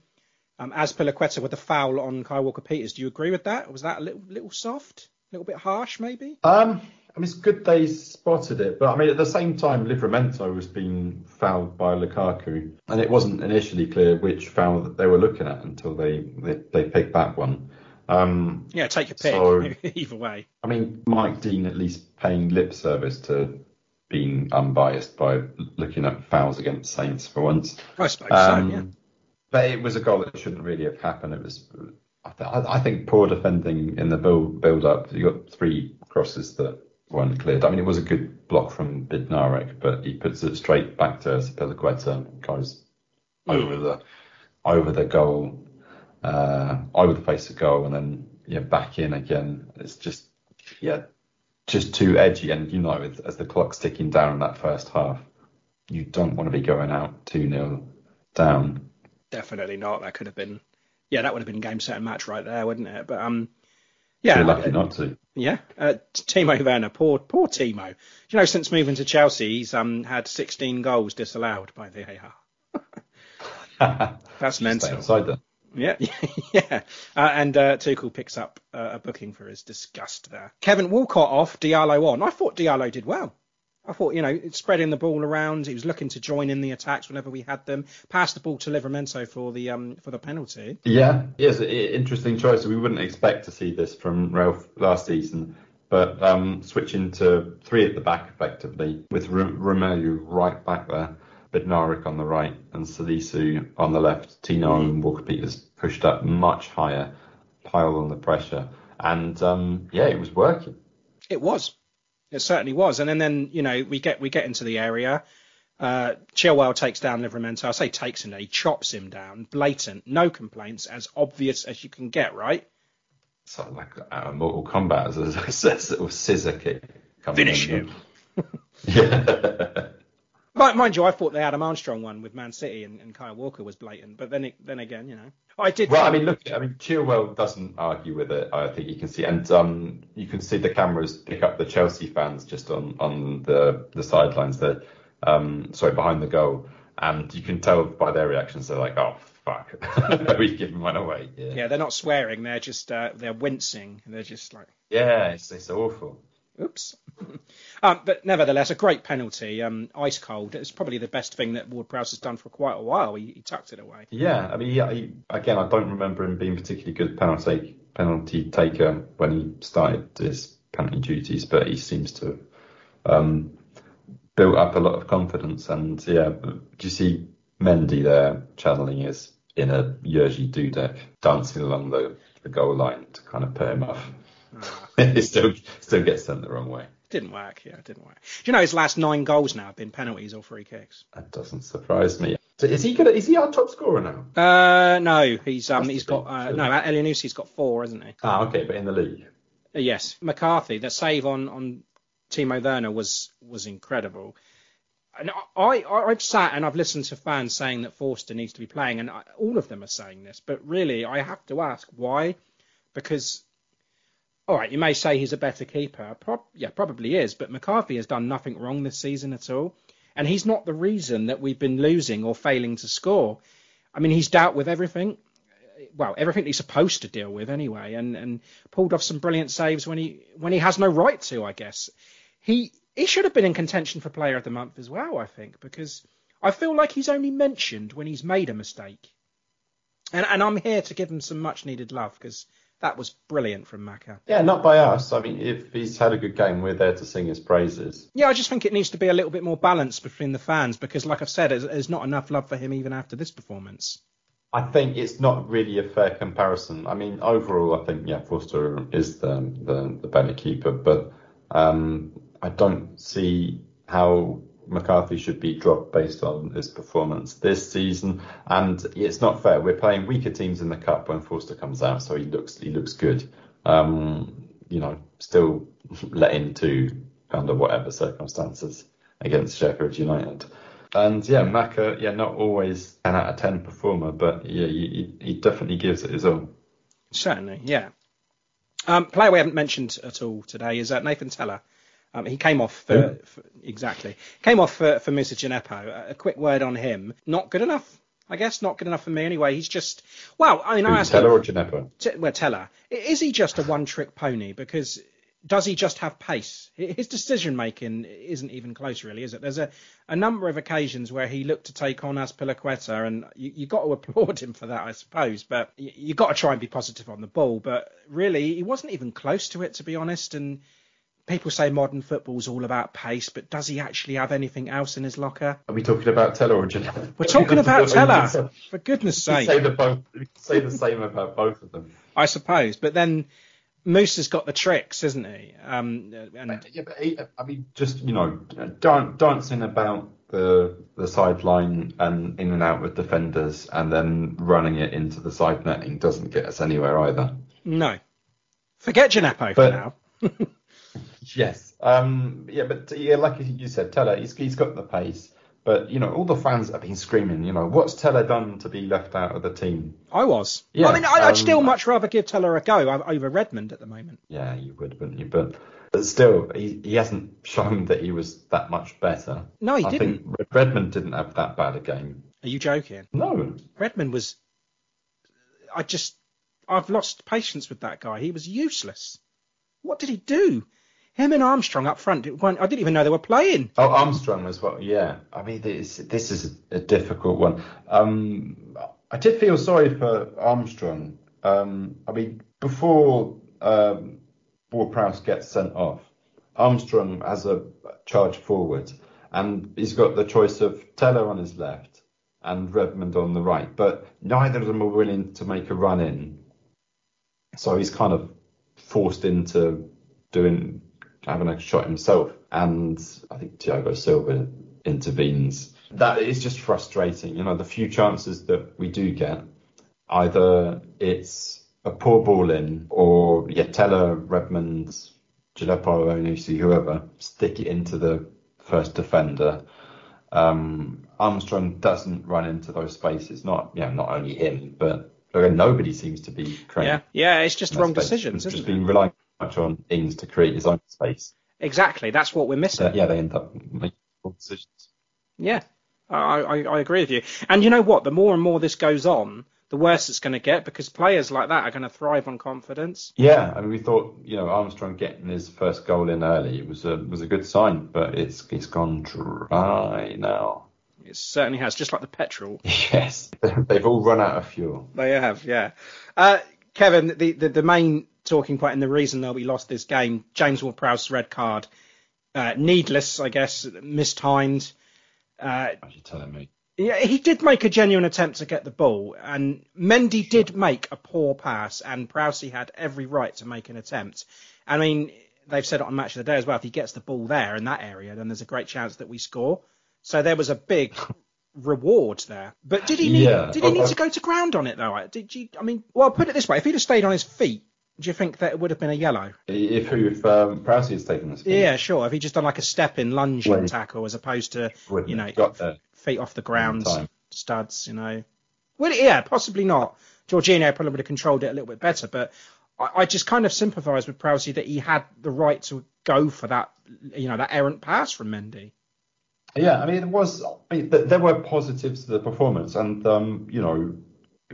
Um, Azpilicueta with the foul on Kyle Walker Peters. Do you agree with that? Was that a little, little soft, a little bit harsh, maybe? Um, I mean, it's good they spotted it, but I mean, at the same time, Livramento was being fouled by Lukaku, and it wasn't initially clear which foul that they were looking at until they they, they picked that one. Um, yeah, take your pick. So, either way. I mean, Mike Dean at least paying lip service to being unbiased by looking at fouls against Saints for once. I suppose um, so. Yeah. But it was a goal that shouldn't really have happened. It was, I, th- I think, poor defending in the build build up. You got three crosses that weren't cleared. I mean, it was a good block from Bednarek, but he puts it straight back to Azpilicueta, goes mm. over the over the goal, uh, over the face of goal, and then yeah, back in again. It's just yeah, just too edgy. And you know, as, as the clock's ticking down in that first half, you don't want to be going out two 0 down definitely not. That could have been, yeah, that would have been game, set, and match right there, wouldn't it? But um, yeah, You're lucky uh, not to. Yeah, uh, Timo Werner, poor poor Timo. You know, since moving to Chelsea, he's um had 16 goals disallowed by VAR. That's mental. Outside there. Yeah, yeah. Uh, and uh, Tuchel picks up uh, a booking for his disgust there. Kevin Walcott off, Diallo on. I thought Diallo did well. I thought, you know, spreading the ball around. He was looking to join in the attacks whenever we had them. Pass the ball to Livramento for the um for the penalty. Yeah, yes, interesting choice. We wouldn't expect to see this from Ralph last season, but um, switching to three at the back effectively with Romeu right back there, Bednarek on the right, and Salisu on the left. Tino and Walker Peters pushed up much higher, pile on the pressure, and um, yeah, it was working. It was. It certainly was. And then, then you know, we get we get into the area. Uh, Chilwell takes down Livramento. I say takes him down. He chops him down. Blatant. No complaints. As obvious as you can get, right? So like uh, Mortal Kombat as a, sort of scissor kick. Finish him. yeah. Mind you, I thought the Adam Armstrong one with Man City and, and Kyle Walker was blatant, but then it, then again, you know, I did. Well, I mean, look, I mean, Chilwell doesn't argue with it. I think you can see, and um, you can see the cameras pick up the Chelsea fans just on on the the sidelines there, um, sorry, behind the goal, and you can tell by their reactions they're like, oh fuck, we've given one away. Yeah. yeah, they're not swearing, they're just uh, they're wincing, they're just like. Yeah, it's it's awful. Oops. um, but nevertheless, a great penalty. Um, ice cold. It's probably the best thing that Ward Prowse has done for quite a while. He, he tucked it away. Yeah, I mean, he, he, again, I don't remember him being particularly good penalty penalty taker when he started his penalty duties, but he seems to um, built up a lot of confidence. And yeah, do you see Mendy there channeling his inner Jerzy Dudek dancing along the, the goal line to kind of put him off? it still still gets sent the wrong way. Didn't work. Yeah, it didn't work. Do you know his last nine goals now have been penalties or free kicks? That doesn't surprise me. So is he gonna? Is he our top scorer now? Uh, no, he's um, he's got uh, no. Elyounoussi's got four, hasn't he? Ah, okay, but in the league. Uh, yes, McCarthy. The save on on Timo Werner was was incredible. And I, I I've sat and I've listened to fans saying that Forster needs to be playing, and I, all of them are saying this. But really, I have to ask why, because all right, you may say he's a better keeper. Pro- yeah, probably is, but McCarthy has done nothing wrong this season at all. And he's not the reason that we've been losing or failing to score. I mean, he's dealt with everything. Well, everything he's supposed to deal with anyway, and, and pulled off some brilliant saves when he when he has no right to, I guess. He he should have been in contention for player of the month as well, I think, because I feel like he's only mentioned when he's made a mistake. And and I'm here to give him some much needed love because that was brilliant from Maka. Yeah, not by us. I mean, if he's had a good game, we're there to sing his praises. Yeah, I just think it needs to be a little bit more balanced between the fans because, like I've said, there's, not enough love for him even after this performance. I think it's not really a fair comparison. I mean, overall, I think yeah, Forster is the the, the better keeper, but um, I don't see how McCarthy should be dropped based on his performance this season. And it's not fair. We're playing weaker teams in the cup when Forster comes out, so he looks he looks good. Um, you know, still let in two under whatever circumstances against Sheffield United. And yeah, Maka, yeah, not always an out of ten performer, but yeah, he, he definitely gives it his all. Certainly, yeah. Um, player we haven't mentioned at all today is uh, Nathan Tella. Um, he came off for, for, exactly came off for, for Moussa Djenepo. A quick word on him. Not good enough. I guess not good enough for me anyway. He's just well. I mean, Who's I asked Tella him, or Djenepo? T- well, Tella. Is he just a one-trick pony? Because does he just have pace? His decision making isn't even close, really, is it? There's a, a number of occasions where he looked to take on Azpilicueta, and you, you got to applaud him for that, I suppose. But you, you got to try and be positive on the ball. But really, he wasn't even close to it, to be honest. And people say modern football's all about pace, but does he actually have anything else in his locker? Are we talking about Tella or Djenepo? We're talking about Tella, for goodness sake. Say the both. Say the same about both of them. I suppose, but then Moose has got the tricks, isn't he? Um, and yeah, but he, I mean, just you know, dan- dancing about the the sideline and in and out with defenders, and then running it into the side netting doesn't get us anywhere either. No, forget Djenepo for now. Yes. Um. Yeah, but yeah, like you said, Tella, he's he's got the pace. But you know, all the fans have been screaming. You know, what's Tella done to be left out of the team? I was. Yeah, I mean, I, I'd um, still much rather give Tella a go over Redmond at the moment. Yeah, you would, wouldn't you? But, but still, he, he hasn't shown that he was that much better. No, he I didn't. I think Redmond didn't have that bad a game. Are you joking? No. Redmond was. I just. I've lost patience with that guy. He was useless. What did he do? Him and Armstrong up front. I didn't even know they were playing. Oh, Armstrong as well. Yeah, I mean, this this is a difficult one. Um, I did feel sorry for Armstrong. Um, I mean, before um, Ward-Prowse gets sent off, Armstrong has a charge forward, and he's got the choice of Tella on his left and Redmond on the right, but neither of them are willing to make a run in. So he's kind of forced into doing having a shot himself, and I think Thiago Silva intervenes. That is just frustrating. You know, the few chances that we do get, either it's a poor ball in, or yeah, Tella, Redmond, Djenepo, Onusi, whoever, stick it into the first defender. Um, Armstrong doesn't run into those spaces. Not yeah, not only him, but again, nobody seems to be. Yeah, yeah, it's just wrong space. decisions, It's just it? been relying much on Ings to create his own space. Exactly. That's what we're missing. So, yeah, they end up making decisions. Yeah, I, I, I agree with you. And you know what? The more and more this goes on, the worse it's going to get because players like that are going to thrive on confidence. Yeah, I mean, we thought you know Armstrong getting his first goal in early was a was a good sign, but it's it's gone dry now. It certainly has, just like the petrol. Yes, they've all run out of fuel. They have, yeah. Uh, Kevin, the, the, the main talking quite, point and the reason that we lost this game, James Ward-Prowse's red card, uh, needless, I guess, mistimed. Uh, you telling me? yeah, he did make a genuine attempt to get the ball, and Mendy did make a poor pass, and Prowse had every right to make an attempt. I mean, they've said it on Match of the Day as well. If he gets the ball there in that area, then there's a great chance that we score. So there was a big reward there. But did he need? Yeah. Did he need to go to ground on it though? Did you? I mean, well, put it this way: if he'd have stayed on his feet, do you think that it would have been a yellow? If if um, has taken this, Yeah, sure. If he just done like a step in lunging Well, tackle as opposed to wouldn't you know got there. feet off the ground, studs, you know. Well, yeah, possibly not. Jorginho probably would have controlled it a little bit better, but I, I just kind of sympathise with Prowsey that he had the right to go for that, you know, that errant pass from Mendy. Yeah, I mean, it was. I mean, there were positives to the performance, and um, you know,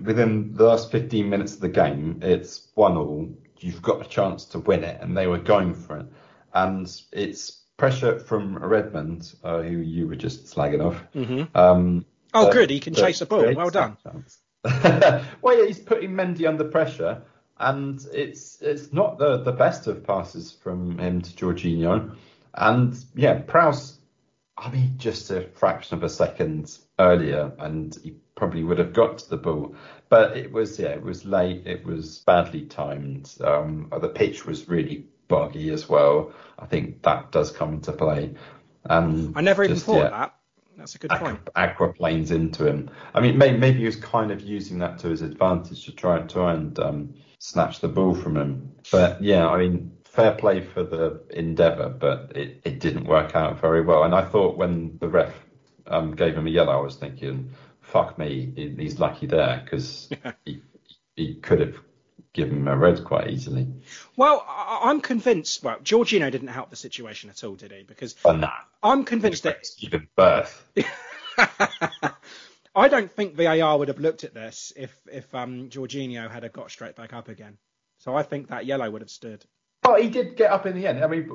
within the last 15 minutes of the game, it's one all. You've got a chance to win it, and they were going for it. And it's pressure from Redmond, uh, who you were just slagging off. Mm-hmm. Um, oh, uh, good. He can chase the ball. Well done. well, yeah, he's putting Mendy under pressure, and it's it's not the, the best of passes from him to Jorginho. And yeah, Prowse, I mean, just a fraction of a second earlier, and he probably would have got to the ball. But it was, yeah, it was late. It was badly timed. Um, the pitch was really buggy as well. I think that does come into play. And I never even just, thought yeah, of that. That's a good aqua, point. aquaplanes into him. I mean, maybe, maybe he was kind of using that to his advantage to try and try and um, snatch the ball from him. But yeah, I mean, fair play for the endeavour, but it, it didn't work out very well. And I thought when the ref um, gave him a yellow, I was thinking, fuck me, he- he's lucky there because he, he could have given him a red quite easily. Well, I, I'm convinced. Well, Jorginho didn't help the situation at all, did he? Because But nah, I'm convinced that Stephen Birth. I don't think VAR would have looked at this if if um, Jorginho had a got straight back up again. So I think that yellow would have stood. Oh, he did get up in the end. I mean, He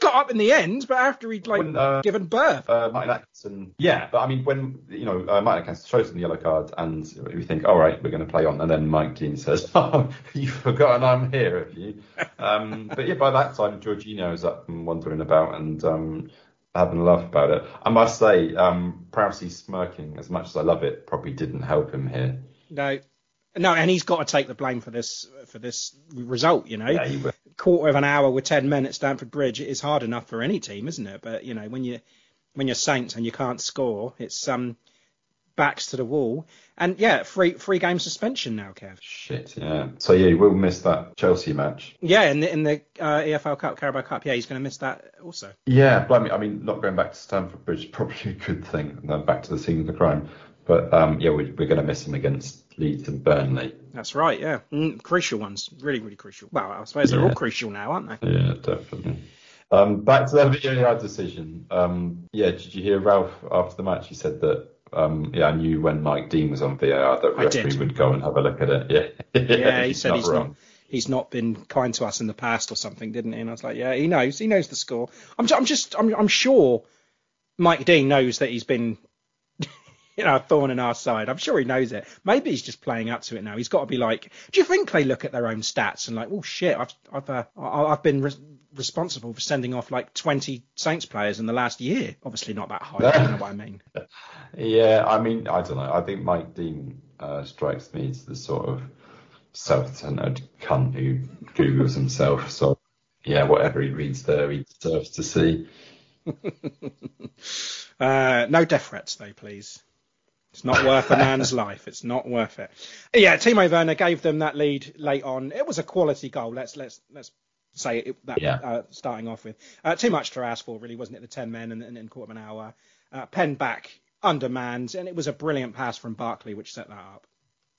got up in the end, but after he'd like When, uh, given birth. uh, Martin Atkinson. Yeah, but I mean, when you know uh, Martin Atkinson shows him the yellow card, and we think, all right, we're going to play on, and then Mike Dean says, "Oh, you've forgotten I'm here, have you?" Um, but yeah, by that time, Jorginho's up and wandering about and um, having a laugh about it. I must say, um, Prowsey smirking, as much as I love it, probably didn't help him here. No, no, and he's got to take the blame for this for this result. You know, Yeah, he will. Quarter of an hour with ten men at Stamford Bridge is hard enough for any team, isn't it? But you know, when you when you're Saints and you can't score, it's um backs to the wall. And yeah, free free game suspension now, Kev. Shit, yeah. So yeah, you will miss that Chelsea match. Yeah, in the in the uh, EFL Cup, Carabao Cup, yeah, he's going to miss that also. Yeah, blimey. I mean, not going back to Stamford Bridge is probably a good thing, and then back to the scene of the crime. But um, yeah, we, we're going to miss him against Leeds and Burnley. That's right, yeah, mm, crucial ones, really, really crucial. Well, I suppose they're all crucial now, aren't they? Yeah, definitely. Um, back to the VAR decision. Um, yeah, did you hear Ralph after the match? He said that. Um, yeah, I knew when Mike Dean was on VAR that referee would go and have a look at it. Yeah, Yeah, he said he's wrong. not he's not been kind to us in the past or something, didn't he? And I was like, yeah, he knows, he knows the score. I'm I'm just I'm I'm sure Mike Dean knows that he's been you know a thorn in our side. I'm sure he knows it. Maybe he's just playing up to it now. He's got to be like, do you think they look at their own stats and like, oh shit, I've I've uh, I've been re- responsible for sending off like 20 Saints players in the last year. Obviously not that high. you know what I mean? Yeah, I mean, I don't know. I think Mike Dean uh, strikes me as the sort of self-centered cunt who googles himself. So yeah, whatever he reads there, he deserves to see. Uh, no death threats, though, please. It's not worth a man's life. It's not worth it. Yeah, Timo Werner gave them that lead late on. It was a quality goal. Let's let's let's say it, that Yeah. uh, starting off with. Uh, too much to ask for, really, wasn't it? The ten men and, and, and quarter of an hour. Uh, pen back, undermanned, and it was a brilliant pass from Barkley which set that up.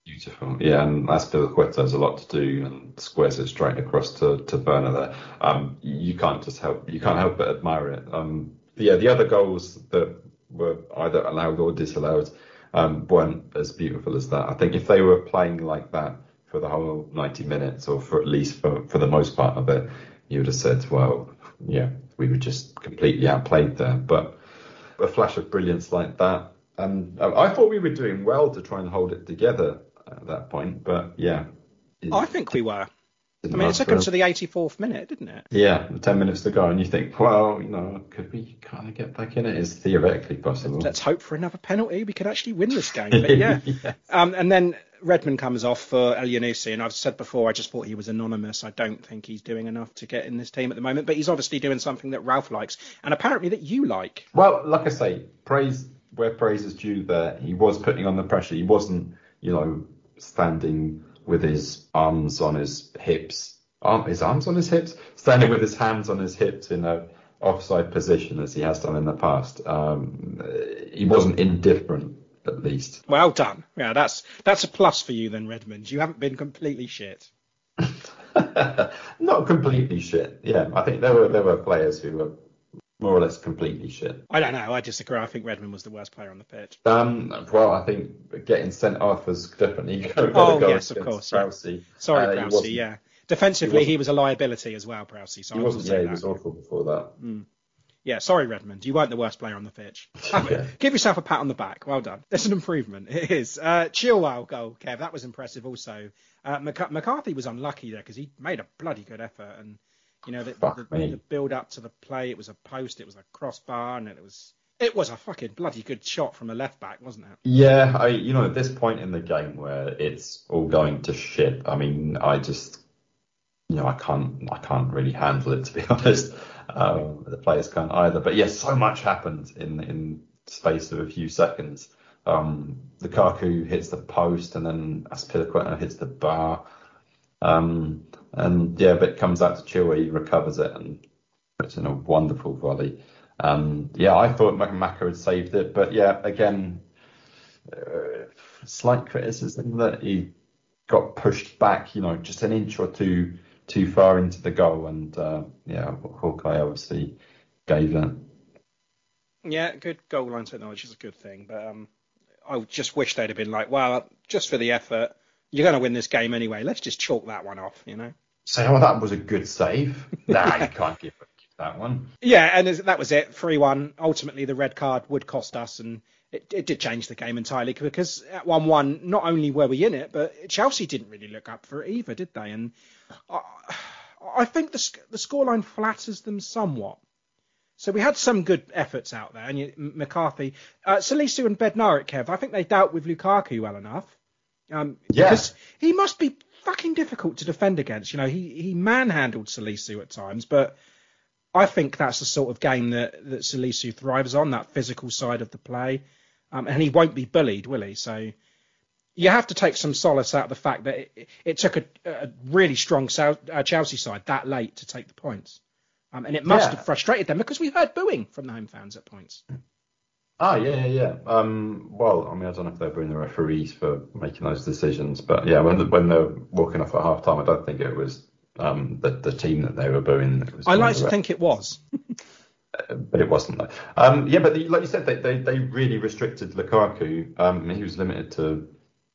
Beautiful. Yeah, and Azpilicueta has a lot to do and squares it straight across to, to Werner there. Um, you can't just help, you can't help but admire it. Um, yeah, the other goals that were either allowed or disallowed um, weren't as beautiful as that. I think if they were playing like that for the whole 90 minutes or for at least for, for the most part of it, you would have said, well, yeah, we were just completely outplayed there. But a flash of brilliance like that. And uh, I thought we were doing well to try and hold it together at that point, but yeah. I think we were. I didn't mean, it took forever. to the 84th minute, didn't it? Yeah, 10 minutes to go, and you think, well, you know, could we kind of get back in it? It's theoretically possible. Let's hope for another penalty. We could actually win this game. But yeah. um, and then Redmond comes off for Elyounoussi, and I've said before, I just thought he was anonymous. I don't think he's doing enough to get in this team at the moment, but he's obviously doing something that Ralph likes, and apparently that you like. Well, like I say, praise where praise is due there. He was putting on the pressure. He wasn't, you know, standing with his arms on his hips. Arm, his arms on his hips? Standing with his hands on his hips in a offside position as he has done in the past. Um, he wasn't indifferent, at least. Well done. Yeah, that's that's a plus for you then, Redmond. You haven't been completely shit. Not completely shit. Yeah, I think there were there were players who were more or less completely shit. I don't know. I disagree. I think Redmond was the worst player on the pitch. Um, well, I think getting sent off was definitely going oh, go yes, of course. Yeah. Sorry, uh. Yeah, defensively he, he, was a liability as well, Prowsey. So he I wasn't. Yeah, he that. was awful before that. Mm. Yeah, sorry, Redmond. You weren't the worst player on the pitch. yeah. Give yourself a pat on the back. Well done. There's an improvement. It is. Uh, Chilwell goal, Kev. That was impressive. Also, uh, McCarthy was unlucky there because he made a bloody good effort, and you know the, the, the, build up to the play. It was a post. It was a crossbar, and it was it was a fucking bloody good shot from a left back, wasn't it? Yeah, I you know at this point in the game where it's all going to shit. I mean, I just you know I can't I can't really handle it to be honest. Um, the players can't either. But yes, so much happened in in space of a few seconds. Um, Lukaku hits the post and then Azpilicueta hits the bar. Um, and yeah, but it comes out to Chilwell, recovers it and puts in a wonderful volley. Um, yeah, I thought Maka had saved it, but yeah, again, uh, slight criticism that he got pushed back, you know, just an inch or two too far into the goal, and uh, yeah, Hawkeye obviously gave it. Yeah, good goal line technology is a good thing, but um, I just wish they'd have been like, well, just for the effort, you're going to win this game anyway. Let's just chalk that one off, you know. Say, oh, that was a good save. nah, you can't give that one. Yeah, and that was it. Three-one. Ultimately, the red card would cost us, and it, it, did change the game entirely because at one-one, not only were we in it, but Chelsea didn't really look up for it either, did they? And I, I think the the scoreline flatters them somewhat. So we had some good efforts out there, and you, McCarthy, uh, Salisu and Bednarek, Kev. I think they dealt with Lukaku well enough. Um, yeah. Because he must be fucking difficult to defend against. You know, he he manhandled Salisu at times, but I think that's the sort of game that that Salisu thrives on, that physical side of the play, um, and he won't be bullied, will he? So you have to take some solace out of the fact that it, it took a, a, really strong South, uh, Chelsea side that late to take the points. Um, and it must yeah. have frustrated them because we heard booing from the home fans at points. Ah, yeah, yeah, yeah. Um, well, I mean, I don't know if they're booing the referees for making those decisions, but yeah, when the, when they're walking off at half time, I don't think it was um, the, the team that they were booing. I like to think it was. but it wasn't. Um, yeah, but the, like you said, they, they, they really restricted Lukaku. Um, he was limited to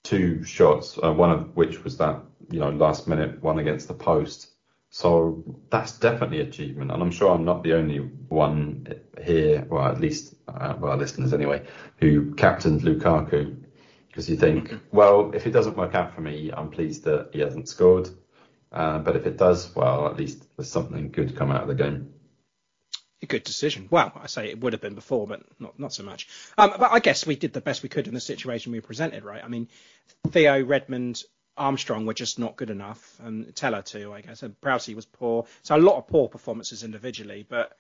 two shots, uh, one of which was that you know last minute one against the post. So that's definitely achievement, and I'm sure I'm not the only one here, well at least uh, well listeners anyway, who captained Lukaku because you think, well, if it doesn't work out for me, I'm pleased that he hasn't scored, uh, but if it does, well, at least there's something good come out of the game a good decision. Well, I say it would have been before, but not not so much. Um, but I guess we did the best we could in the situation we presented, right? I mean, Theo, Redmond, Armstrong were just not good enough, and Tella too, I guess. And Prowsey was poor. So a lot of poor performances individually, but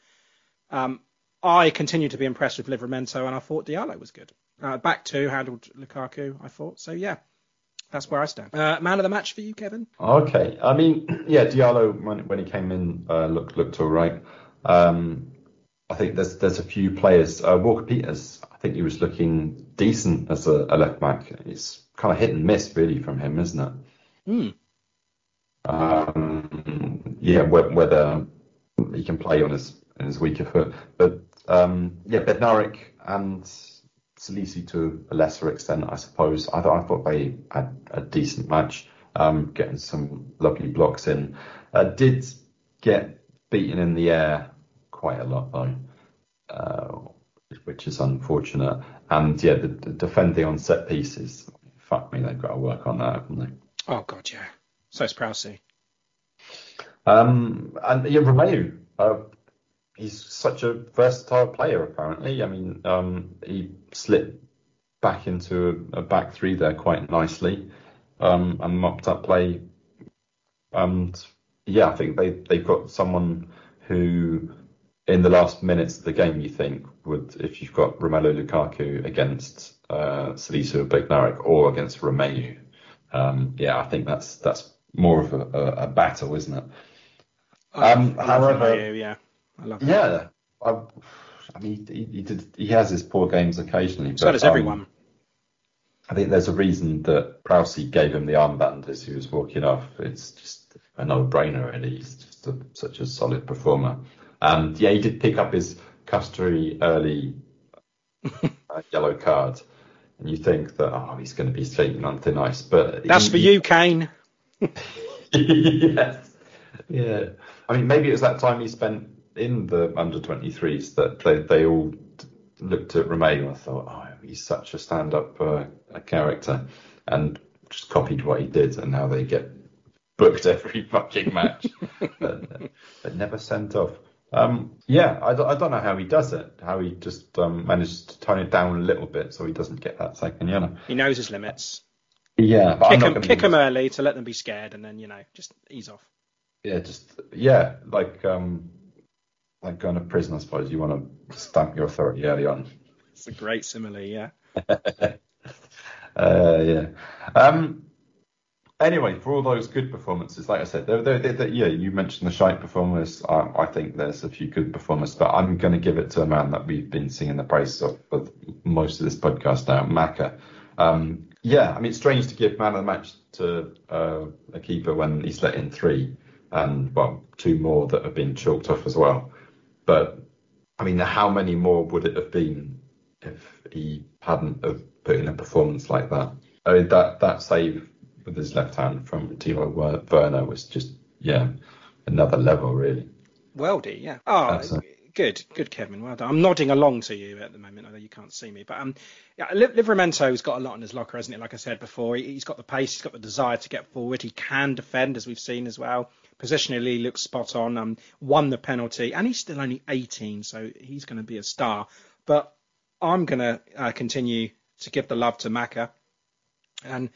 um, I continue to be impressed with Livramento, and I thought Diallo was good. Uh, back two handled Lukaku, I thought. So yeah, that's where I stand. Uh, man of the match for you, Kevin? Okay. I mean, yeah, Diallo when when he came in uh, looked looked all right. Um, I think there's there's a few players. Uh, Walker Peters, I think he was looking decent as a, a, left back. It's kind of hit and miss really from him, isn't it? Hmm. Um, yeah, whether he can play on his on his weaker foot, but um, yeah, Bednarek and Salisu to a lesser extent, I suppose. I thought I thought they had a decent match, um, getting some lovely blocks in. Uh, did get beaten in the air quite a lot though, uh, which is unfortunate. And yeah, the, the, defending on set pieces, fuck me, they've got to work on that, haven't they? Oh god, yeah. So it's Prowsey. Um, and yeah, Romeu, uh, he's such a versatile player apparently. I mean, um, he slipped back into a, a, back three there quite nicely, um, and mopped up play. And yeah, I think they they've got someone who in the last minutes of the game, you think would if you've got Romelu Lukaku against uh, Salisu Bednarek or against Romelu, um, yeah, I think that's that's more of a, a, a battle, isn't it? Um, however, Romeu, yeah, I love yeah, I, I, mean, he, he, did, he has his poor games occasionally. So but, does everyone. Um, I think there's a reason that Prowsey gave him the armband as he was walking off. It's just a no-brainer. Really, he's just a, such a solid performer. And yeah, he did pick up his customary early uh, yellow card, and you think that oh, he's going to be skating on thin ice, but That's he- for you, Kane. yes. Yeah. I mean, maybe it was that time he spent in the under 23s that they, they all looked at Romain and thought, oh, he's such a stand up uh, character, and just copied what he did, and now they get booked every fucking match, but, but never sent off. Um, yeah, I, don't- I don't know how he does it, how he just um, managed to tone it down a little bit so he doesn't get that second yellow. He knows his limits. Yeah, Kick him, kick him early to let them be scared, and then you know just ease off. Yeah, just yeah, like um, like going to prison. I suppose you want to stamp your authority early on. It's a great simile, yeah. Uh, yeah. Um. Anyway, for all those good performances, like I said, they're, they're, they're, yeah, you mentioned the shite performers. I, I think there's a few good performers, but I'm going to give it to a man that we've been singing the praise of for most of this podcast now, Maka. Um, yeah, I mean, it's strange to give man of the match to uh, a keeper when he's let in three, and well, two more that have been chalked off as well. But I mean, how many more would it have been if he hadn't have put in a performance like that? I mean, that that save with his left hand from Timo Wer- Werner was just yeah another level really. Weldy, yeah. Oh, That's a- good, good, Kevin. Well done. I'm nodding along to you at the moment, although you can't see me. But um, yeah, Liv- Livramento's got a lot in his locker, hasn't he? Like I said before, He- he's got the pace, he's got the desire to get forward. He can defend, as we've seen as well. Positionally, he looks spot on. Um, won the penalty, and he's still only 18, so he's going to be a star. But I'm going to uh, continue to give the love to Maka. And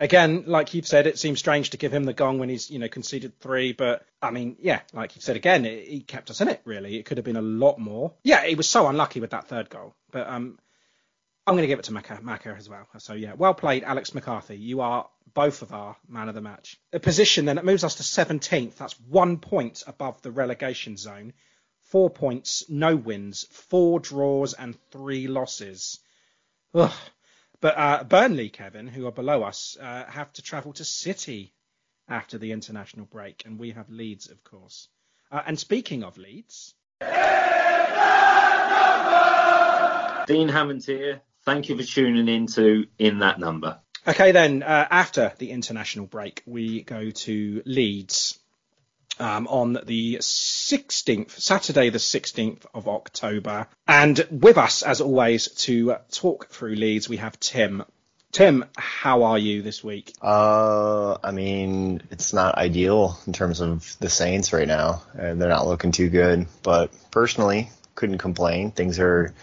again, like you've said, it seems strange to give him the gong when he's you know conceded three, but I mean, yeah, like you've said again, he kept us in it. Really, it could have been a lot more. Yeah, he was so unlucky with that third goal, but um, I'm going to give it to Maka, Maka as well. So yeah, well played, Alex McCarthy. You are both of our man of the match. A position then that moves us to 17th. That's one point above the relegation zone. Four points, no wins, four draws, and three losses. Ugh. But uh, Burnley, Kevin, who are below us, uh, have to travel to City after the international break, and we have Leeds, of course. Uh, and speaking of Leeds, Dean Hammond here. Thank you for tuning in to In That Number. okay, then uh, after the international break, we go to Leeds um, on the 16th, Saturday, the 16th of October. And with us, as always, to talk through Leeds, we have Tim. Tim, how are you this week? Uh, I mean, it's not ideal in terms of the Saints right now. Uh, they're not looking too good, but personally, couldn't complain. Things are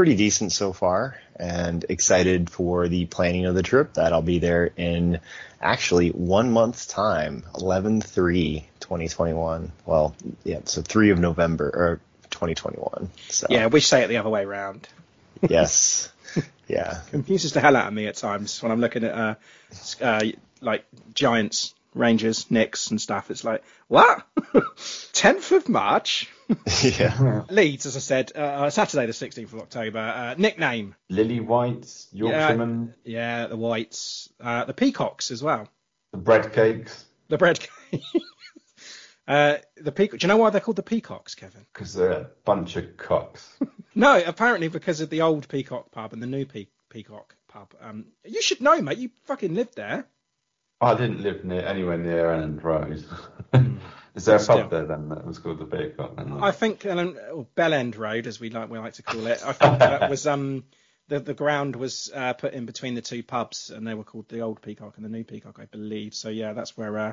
pretty decent so far, and excited for the planning of the trip. That I'll be there in actually one month's time, 11-3-2021. Well, yeah, so 3 of November, or 2021. So, Yeah, we say it the other way around. yes. Yeah. confuses the hell out of me at times when I'm looking at uh, uh like Giants, Rangers, Knicks, and stuff. It's like what? 10th of March. yeah. Leeds, as I said, uh, Saturday the 16th of October. Uh, nickname, Lily Whites, Yorkshireman, yeah, the Whites, uh, the Peacocks as well. the bread cakes, The bread. uh, the peacock. Do you know why they're called the Peacocks, Kevin? because they're a bunch of cocks. No, apparently because of the old Peacock pub and the new Pe- Peacock pub. Um, you should know, mate. You fucking lived there. I didn't live near anywhere near Elland Road. Is there a Hmm. Still. pub there then that was called the Peacock? then? I think um, or Bell End Road, as we like we like to call it. I think that was um the the ground was uh, put in between the two pubs, and they were called the old Peacock and the new Peacock, I believe. So yeah, that's where uh,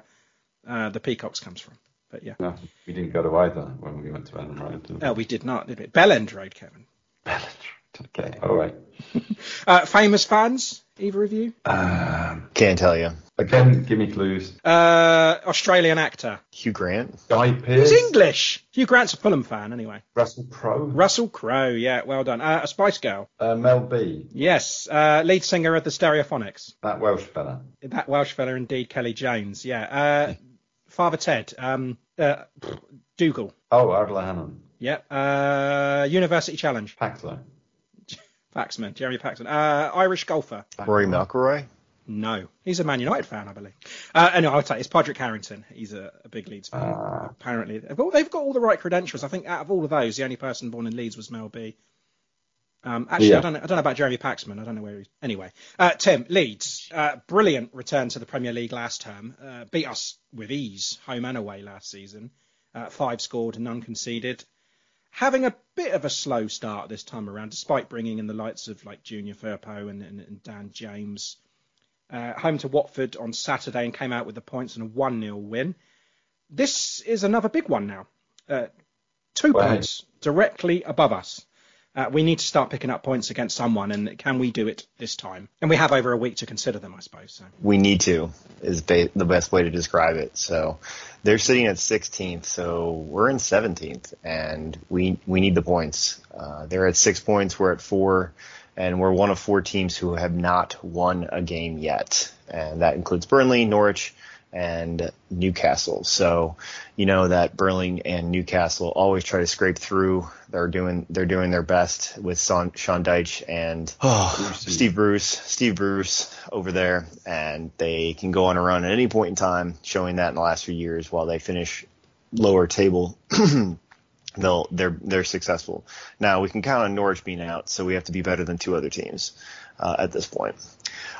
uh, the Peacocks comes from. But yeah, No, we didn't go to either when we went to Elland Road. did we? oh, we did not, did we? Bell End Road, Kevin. Bell End Road. Okay, all right. Uh, famous fans, either of you? Um, Can't tell you. Again, give me clues. Uh, Australian actor. Hugh Grant. Guy Pearce, He's English. Hugh Grant's a Fulham fan, anyway. Russell Crowe, Russell Crowe, yeah, well done. Uh, a Spice Girl. uh, Mel B, Yes, uh, lead singer of the Stereophonics. that Welsh fella. That Welsh fella, indeed, Kelly Jones. Yeah. Uh, Father Ted. Um, uh, Dougal. Oh, Ardal O'Hanlon, Yeah. Uh, University Challenge. Paxlow. Paxman. Jeremy Paxman. Uh, Irish golfer. Rory McIlroy. No, he's a Man United fan, I believe. Uh, anyway, I'll tell you, it's Padraig Harrington. He's a, a big Leeds fan. Uh, Apparently, they've got, they've got, all the right credentials. I think out of all of those, the only person born in Leeds was Mel B. Um, actually, yeah. I don't know. I don't know about Jeremy Paxman. I don't know where he's. Anyway, uh, Tim Leeds, uh, brilliant return to the Premier League last term. Uh, beat us with ease, home and away last season. Uh, five scored and none conceded. Having a bit of a slow start this time around, despite bringing in the likes of like Junior Firpo and, and, and Dan James. Uh, home to Watford on Saturday and came out with the points and a 1 0 win. This is another big one now. Uh, two points directly above us. Uh, we need to start picking up points against someone, and can we do it this time? And we have over a week to consider them, I suppose. So. We need to is ba- the best way to describe it. So they're sitting at 16th, so we're in 17th, and we we need the points. Uh, they're at six points, we're at four, and we're one of four teams who have not won a game yet, and that includes Burnley, Norwich, and Newcastle. So you know that Burnley and Newcastle always try to scrape through. They're doing they're doing their best with Sean, Sean Dyche and oh, Steve Bruce, Steve Bruce over there, and they can go on a run at any point in time, showing that in the last few years while they finish lower table. they'll they're they're successful. Now we can count on Norwich being out, so we have to be better than two other teams uh, at this point.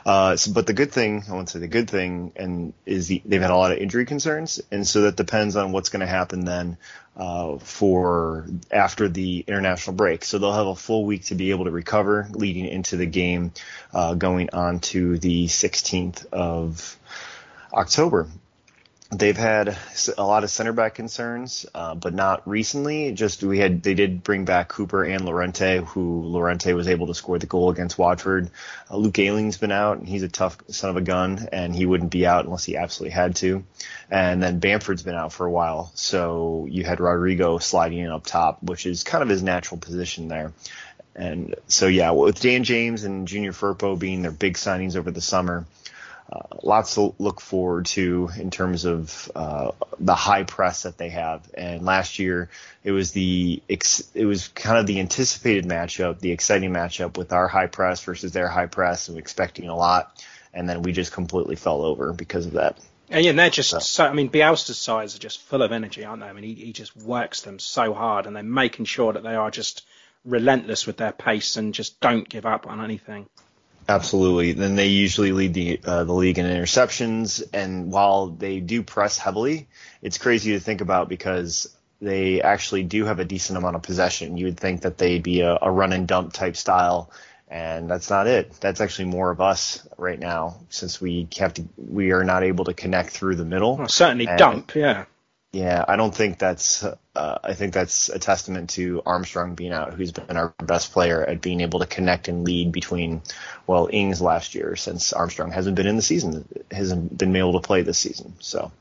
Uh, so, but the good thing, I want to say the good thing, and is the, they've had a lot of injury concerns, and so that depends on what's going to happen then uh, for after the international break. So they'll have a full week to be able to recover leading into the game uh, going on to the 16th of October they've had a lot of center back concerns, uh, but not recently. Just we had they did bring back Cooper and Llorente, who Llorente was able to score the goal against Watford. Uh, Luke Ayling's been out, and he's a tough son of a gun, and he wouldn't be out unless he absolutely had to. And then Bamford's been out for a while, so you had Rodrigo sliding in up top, which is kind of his natural position there. And so yeah, with Dan James and Junior Firpo being their big signings over the summer, uh, lots to look forward to in terms of uh, the high press that they have. And last year, it was the it was kind of the anticipated matchup, the exciting matchup with our high press versus their high press, and expecting a lot, and then we just completely fell over because of that. And yeah, they're just so, I mean, Bielsa's sides are just full of energy, aren't they? I mean, he, he just works them so hard, and they're making sure that they are just relentless with their pace and just don't give up on anything. Absolutely. Then they usually lead the uh, the league in interceptions, and while they do press heavily, it's crazy to think about because they actually do have a decent amount of possession. You would think that they'd be a, a run and dump type style, and that's not it. That's actually more of us right now, since we have to, we are not able to connect through the middle. Well, certainly and, dump, yeah. Yeah, I don't think that's. Uh, I think that's a testament to Armstrong being out, who's been our best player at being able to connect and lead between, well, Ings last year, since Armstrong hasn't been in the season, hasn't been able to play this season. So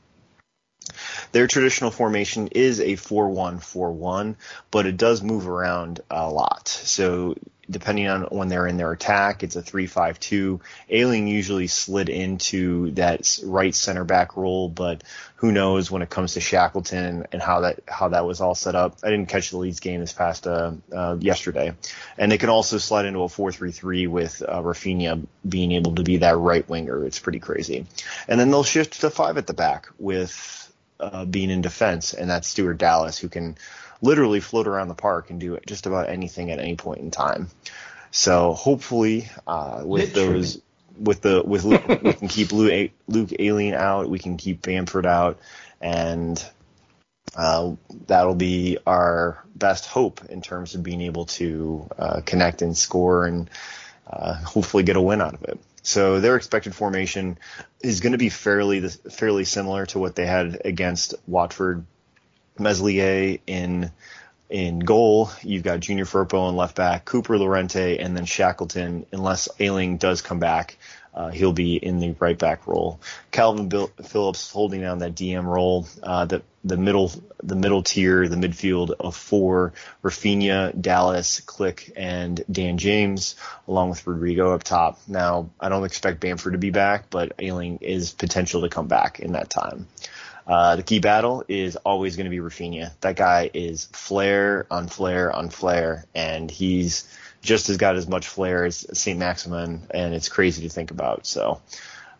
their traditional formation is a 4-1-4-1, but it does move around a lot. So depending on when they're in their attack, it's a 3-5-2. Ayling usually slid into that right center back role, but who knows when it comes to Shackleton and how that how that was all set up. I didn't catch the Leeds game this past uh, uh, yesterday, and they can also slide into a 4-3-3 with uh, Raphinha being able to be that right winger. It's pretty crazy, and then they'll shift to five at the back with uh, being in defense, and that's Stuart Dallas, who can literally float around the park and do just about anything at any point in time. So hopefully, uh, with literally. those, with the with Luke, we can keep Luke, Luke Ayling out, we can keep Bamford out, and uh, that'll be our best hope in terms of being able to uh, connect and score and uh, hopefully get a win out of it. So their expected formation is going to be fairly fairly similar to what they had against Watford. Meslier in in goal. You've got Junior Firpo in left back, Cooper Llorente, and then Shackleton. Unless Ayling does come back, uh, he'll be in the right back role. Calvin Phillips holding down that DM role. Uh, the the middle the middle tier, the midfield of four: Raphinha, Dallas, Klich, and Dan James, along with Rodrigo up top. Now, I don't expect Bamford to be back, but Ayling is potential to come back in that time. Uh, the key battle is always going to be Raphinha. That guy is flair on flair on flair, and he's just as got as much flair as St. Maximin, and it's crazy to think about. So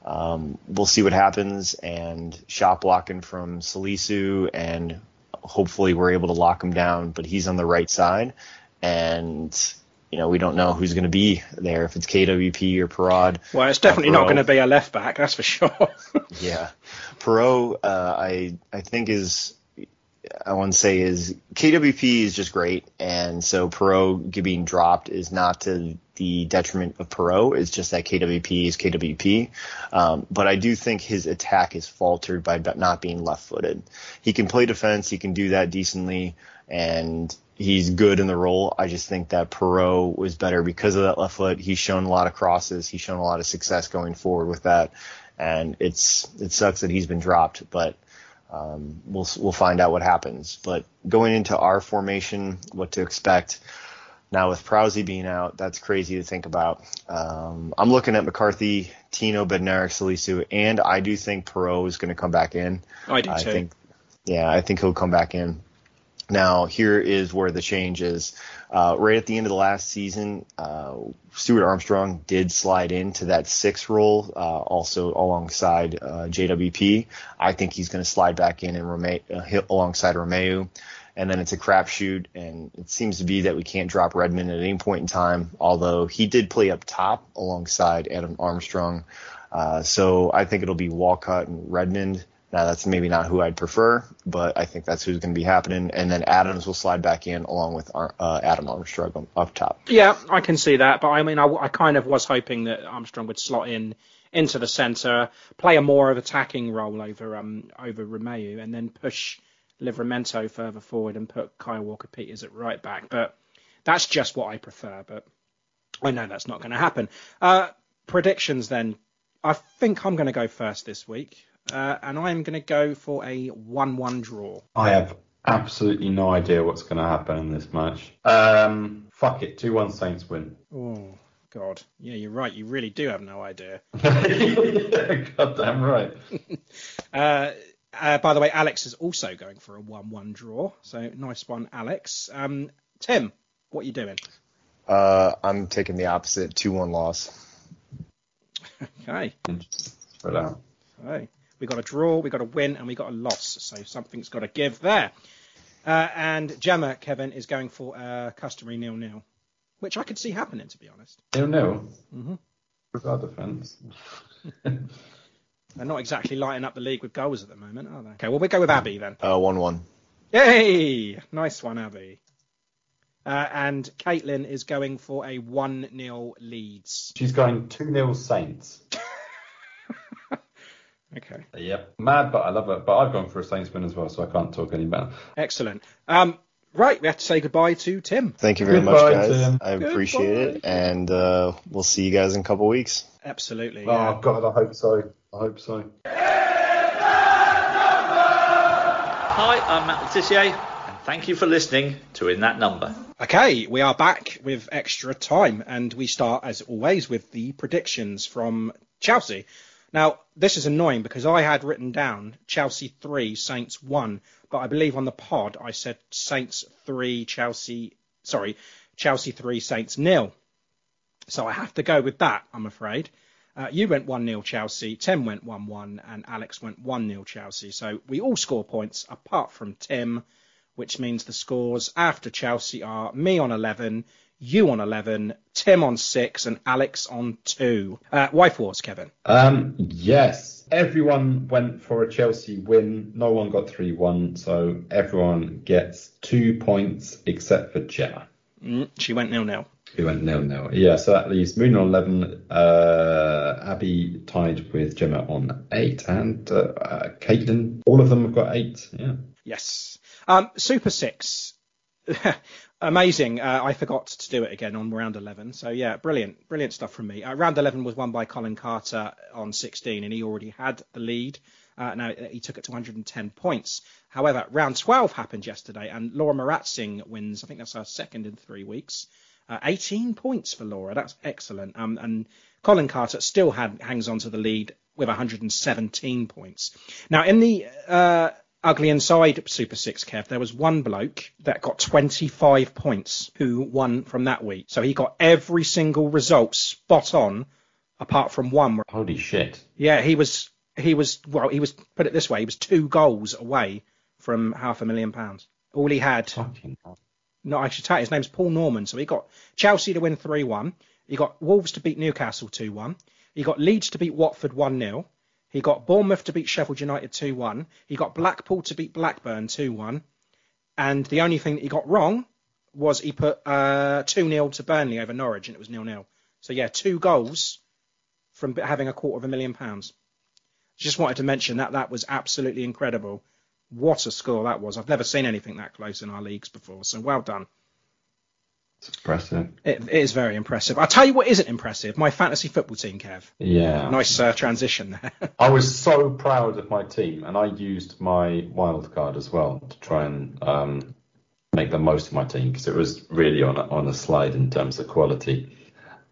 Um, we'll see what happens, and shot blocking from Salisu, and hopefully we're able to lock him down. But he's on the right side, and you know we don't know who's going to be there if it's KWP or Perraud. Well, it's definitely not going to be a left back, that's for sure. yeah, Perraud, uh, I I think is I want to say is KWP is just great, and so Perraud being dropped is not to the detriment of Perraud. It's just that KWP is KWP. Um, but I do think his attack is faltered by not being left-footed. He can play defense, he can do that decently, and he's good in the role. I just think that Perraud was better because of that left foot. He's shown a lot of crosses. He's shown a lot of success going forward with that, and it's it sucks that he's been dropped, but um, we'll we'll find out what happens. But going into our formation, what to expect. Now with Prowsey being out, that's crazy to think about. Um, I'm looking at McCarthy, Tino, Bednarek, Salisu, and I do think Perraud is going to come back in. I do I too. think, yeah, I think he'll come back in. Now here is where the change is. Uh, right at the end of the last season, uh, Stuart Armstrong did slide into that six role, uh, also alongside uh, JWP. I think he's going to slide back in and Rome- uh, alongside Romeu. And then it's a crapshoot, and it seems to be that we can't drop Redmond at any point in time. Although he did play up top alongside Adam Armstrong, uh, so I think it'll be Walcott and Redmond. Now that's maybe not who I'd prefer, but I think that's who's going to be happening. And then Adams will slide back in along with uh, Adam Armstrong up top. Yeah, I can see that, but I mean, I, I kind of was hoping that Armstrong would slot in into the centre, play a more of attacking role over um over Romeu, and then push Livramento further forward and put Kyle Walker Peters at right back. But that's just what I prefer. But I know that's not going to happen. Uh, predictions then. I think I'm going to go first this week, uh, and I'm going to go for a 1-1 draw. I have absolutely no idea what's going to happen in this match. Um, fuck it, 2 1 Saints win. Oh God, yeah, you're right. You really do have no idea. Goddamn right. Uh, uh, by the way, Alex is also going for a 1-1 draw, so nice one, Alex. Um, Tim, what are you doing? Uh, I'm taking the opposite, 2-1 loss. Okay. Spread out. Okay. We got a draw, we got a win, and we got a loss. So something's got to give there. Uh, and Gemma, Kevin, is going for a customary nil-nil, which I could see happening, to be honest. Nil nil. Mm-hmm. With our defence. They're not exactly lighting up the league with goals at the moment, are they? Okay, well, we'll go with Abby then. Uh, 1-1. Yay! Nice one, Abby. Uh, and Caitlin is going for a 1 0 Leeds. She's going 2 0 Saints. Okay. Yep. Mad, but I love it. But I've gone for a Saints win as well, so I can't talk any better. Excellent. Um, right, we have to say goodbye to Tim. Thank you very Goodbye, much, guys. Tim. I appreciate it, and uh, we'll see you guys in a couple weeks. Absolutely. Oh, yeah. God, I hope so. I hope so. Hi, I'm Matt Le Tissier, and thank you for listening to In That Number. Okay, we are back with extra time, and we start, as always, with the predictions from Chelsea. Now, this is annoying because I had written down Chelsea 3, Saints 1, but I believe on the pod I said Saints 3, Chelsea, sorry, Chelsea 3, Saints nil. So I have to go with that, I'm afraid. Uh, you went 1 0 Chelsea, Tim went 1 1, and Alex went 1 0 Chelsea. So we all score points apart from Tim, which means the scores after Chelsea are me on 11, you on 11, Tim on 6, and Alex on 2. Uh, wife Wars, Kevin. Um, yes, everyone went for a Chelsea win. No one got 3 1, so everyone gets two points except for Gemma. Mm, she went nil nil. Who went nil nil. Yeah, so that leaves Moon on 11, uh, Abby tied with Gemma on 8, and uh, uh, Caitlin, all of them have got 8. Yeah. Yes. Um, Super 6. Amazing. Uh, I forgot to do it again on round 11. So, yeah, brilliant. Brilliant stuff from me. Uh, round 11 was won by Colin Carter on 16, and he already had the lead. Uh, now, he took it to 110 points. However, round 12 happened yesterday, and Laura Maratzing wins. I think that's her second in three weeks. Uh, 18 points for Laura. That's excellent. Um, and Colin Carter still had, hangs on to the lead with 117 points. Now, in the uh, ugly inside Super Six, Kev, there was one bloke that got 25 points who won from that week. So he got every single result spot on apart from one. Holy shit! Yeah, he was he was well, he was put it this way, he was two goals away from half a million pounds. All he had. No, I should tell his name's Paul Norman. So he got Chelsea to win three one. He got Wolves to beat Newcastle two one. He got Leeds to beat Watford one 0 He got Bournemouth to beat Sheffield United two one. He got Blackpool to beat Blackburn two one. And the only thing that he got wrong was he put uh, 2 0 to Burnley over Norwich and it was nil nil. So, yeah, two goals from having a quarter of a million pounds. Just wanted to mention that that was absolutely incredible. What a score that was. I've never seen anything that close in our leagues before. So, well done. It's impressive. It, it is very impressive. I'll tell you what isn't impressive my fantasy football team, Kev. Yeah. Nice uh, transition there. I was so proud of my team, and I used my wild card as well to try and um, make the most of my team because it was really on a, on a slide in terms of quality.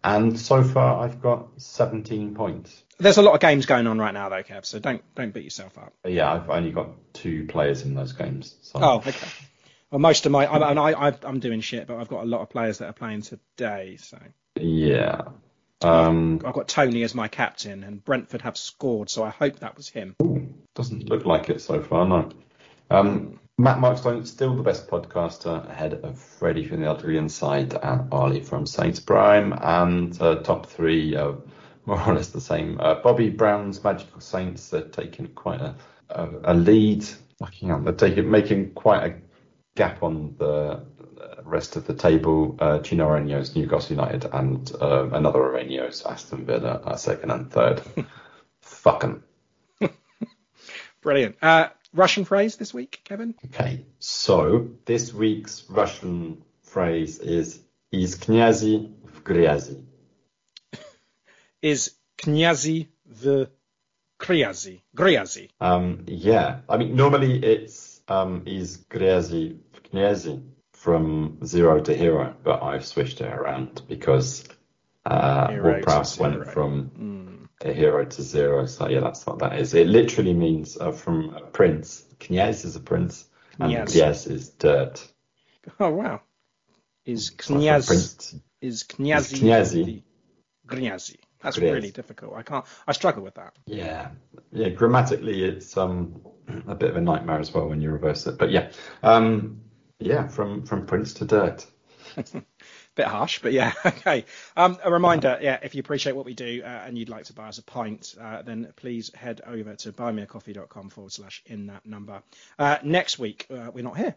And so far, I've got 17 points. There's a lot of games going on right now, though, Kev. So don't don't beat yourself up. Yeah, I've only got two players in those games. So. Oh, okay. Well, most of my, I, and I, I'm doing shit, but I've got a lot of players that are playing today. So yeah, um, I've got Toney as my captain, and Brentford have scored, so I hope that was him. Doesn't look like it so far, no. Um, Matt Markstone, still the best podcaster ahead of Freddie from the Ugly side and Ollie from Saints Prime, and uh, top three, uh, more or less the same. Uh, Bobby Brown's Magical Saints are taking quite a, a, a lead. Fucking hell, they're taking, making quite a gap on the rest of the table. Uh, Gino Mourinho's Newcastle United and uh, another Mourinho's Aston Villa are second and third. Fuck 'em. Brilliant. Uh, Russian phrase this week, Kevin? Okay, so this week's Russian phrase is "Is kнязи в грязи." is kняzi v gрязи? Gрязи. Um, yeah, I mean normally it's um, is gрязи Nezin from zero to hero, but I've switched it around because uh, Ward-Prowse went from mm. a hero to zero. So yeah, that's what that is. It literally means uh, from a prince. Knyaz is a prince, and Knyaz, Knyaz is dirt. Oh wow! Is Knyaz is Knyazi? Knyazi. Knyazi. That's really difficult. I can't. I struggle with that. Yeah, yeah. Grammatically, it's um a bit of a nightmare as well when you reverse it. But yeah, um, yeah, from from prince to dirt. Bit harsh, but yeah, okay. Um, a reminder, yeah, if you appreciate what we do uh, and you'd like to buy us a pint, uh, then please head over to buymeacoffee.com forward slash in that number. Uh, next week, uh, we're not here.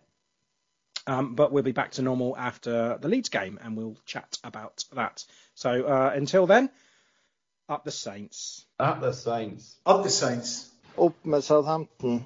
Um, but we'll be back to normal after the Leeds game and we'll chat about that. So uh, until then, up the Saints. Up the Saints. Up the Saints. Up med Southampton.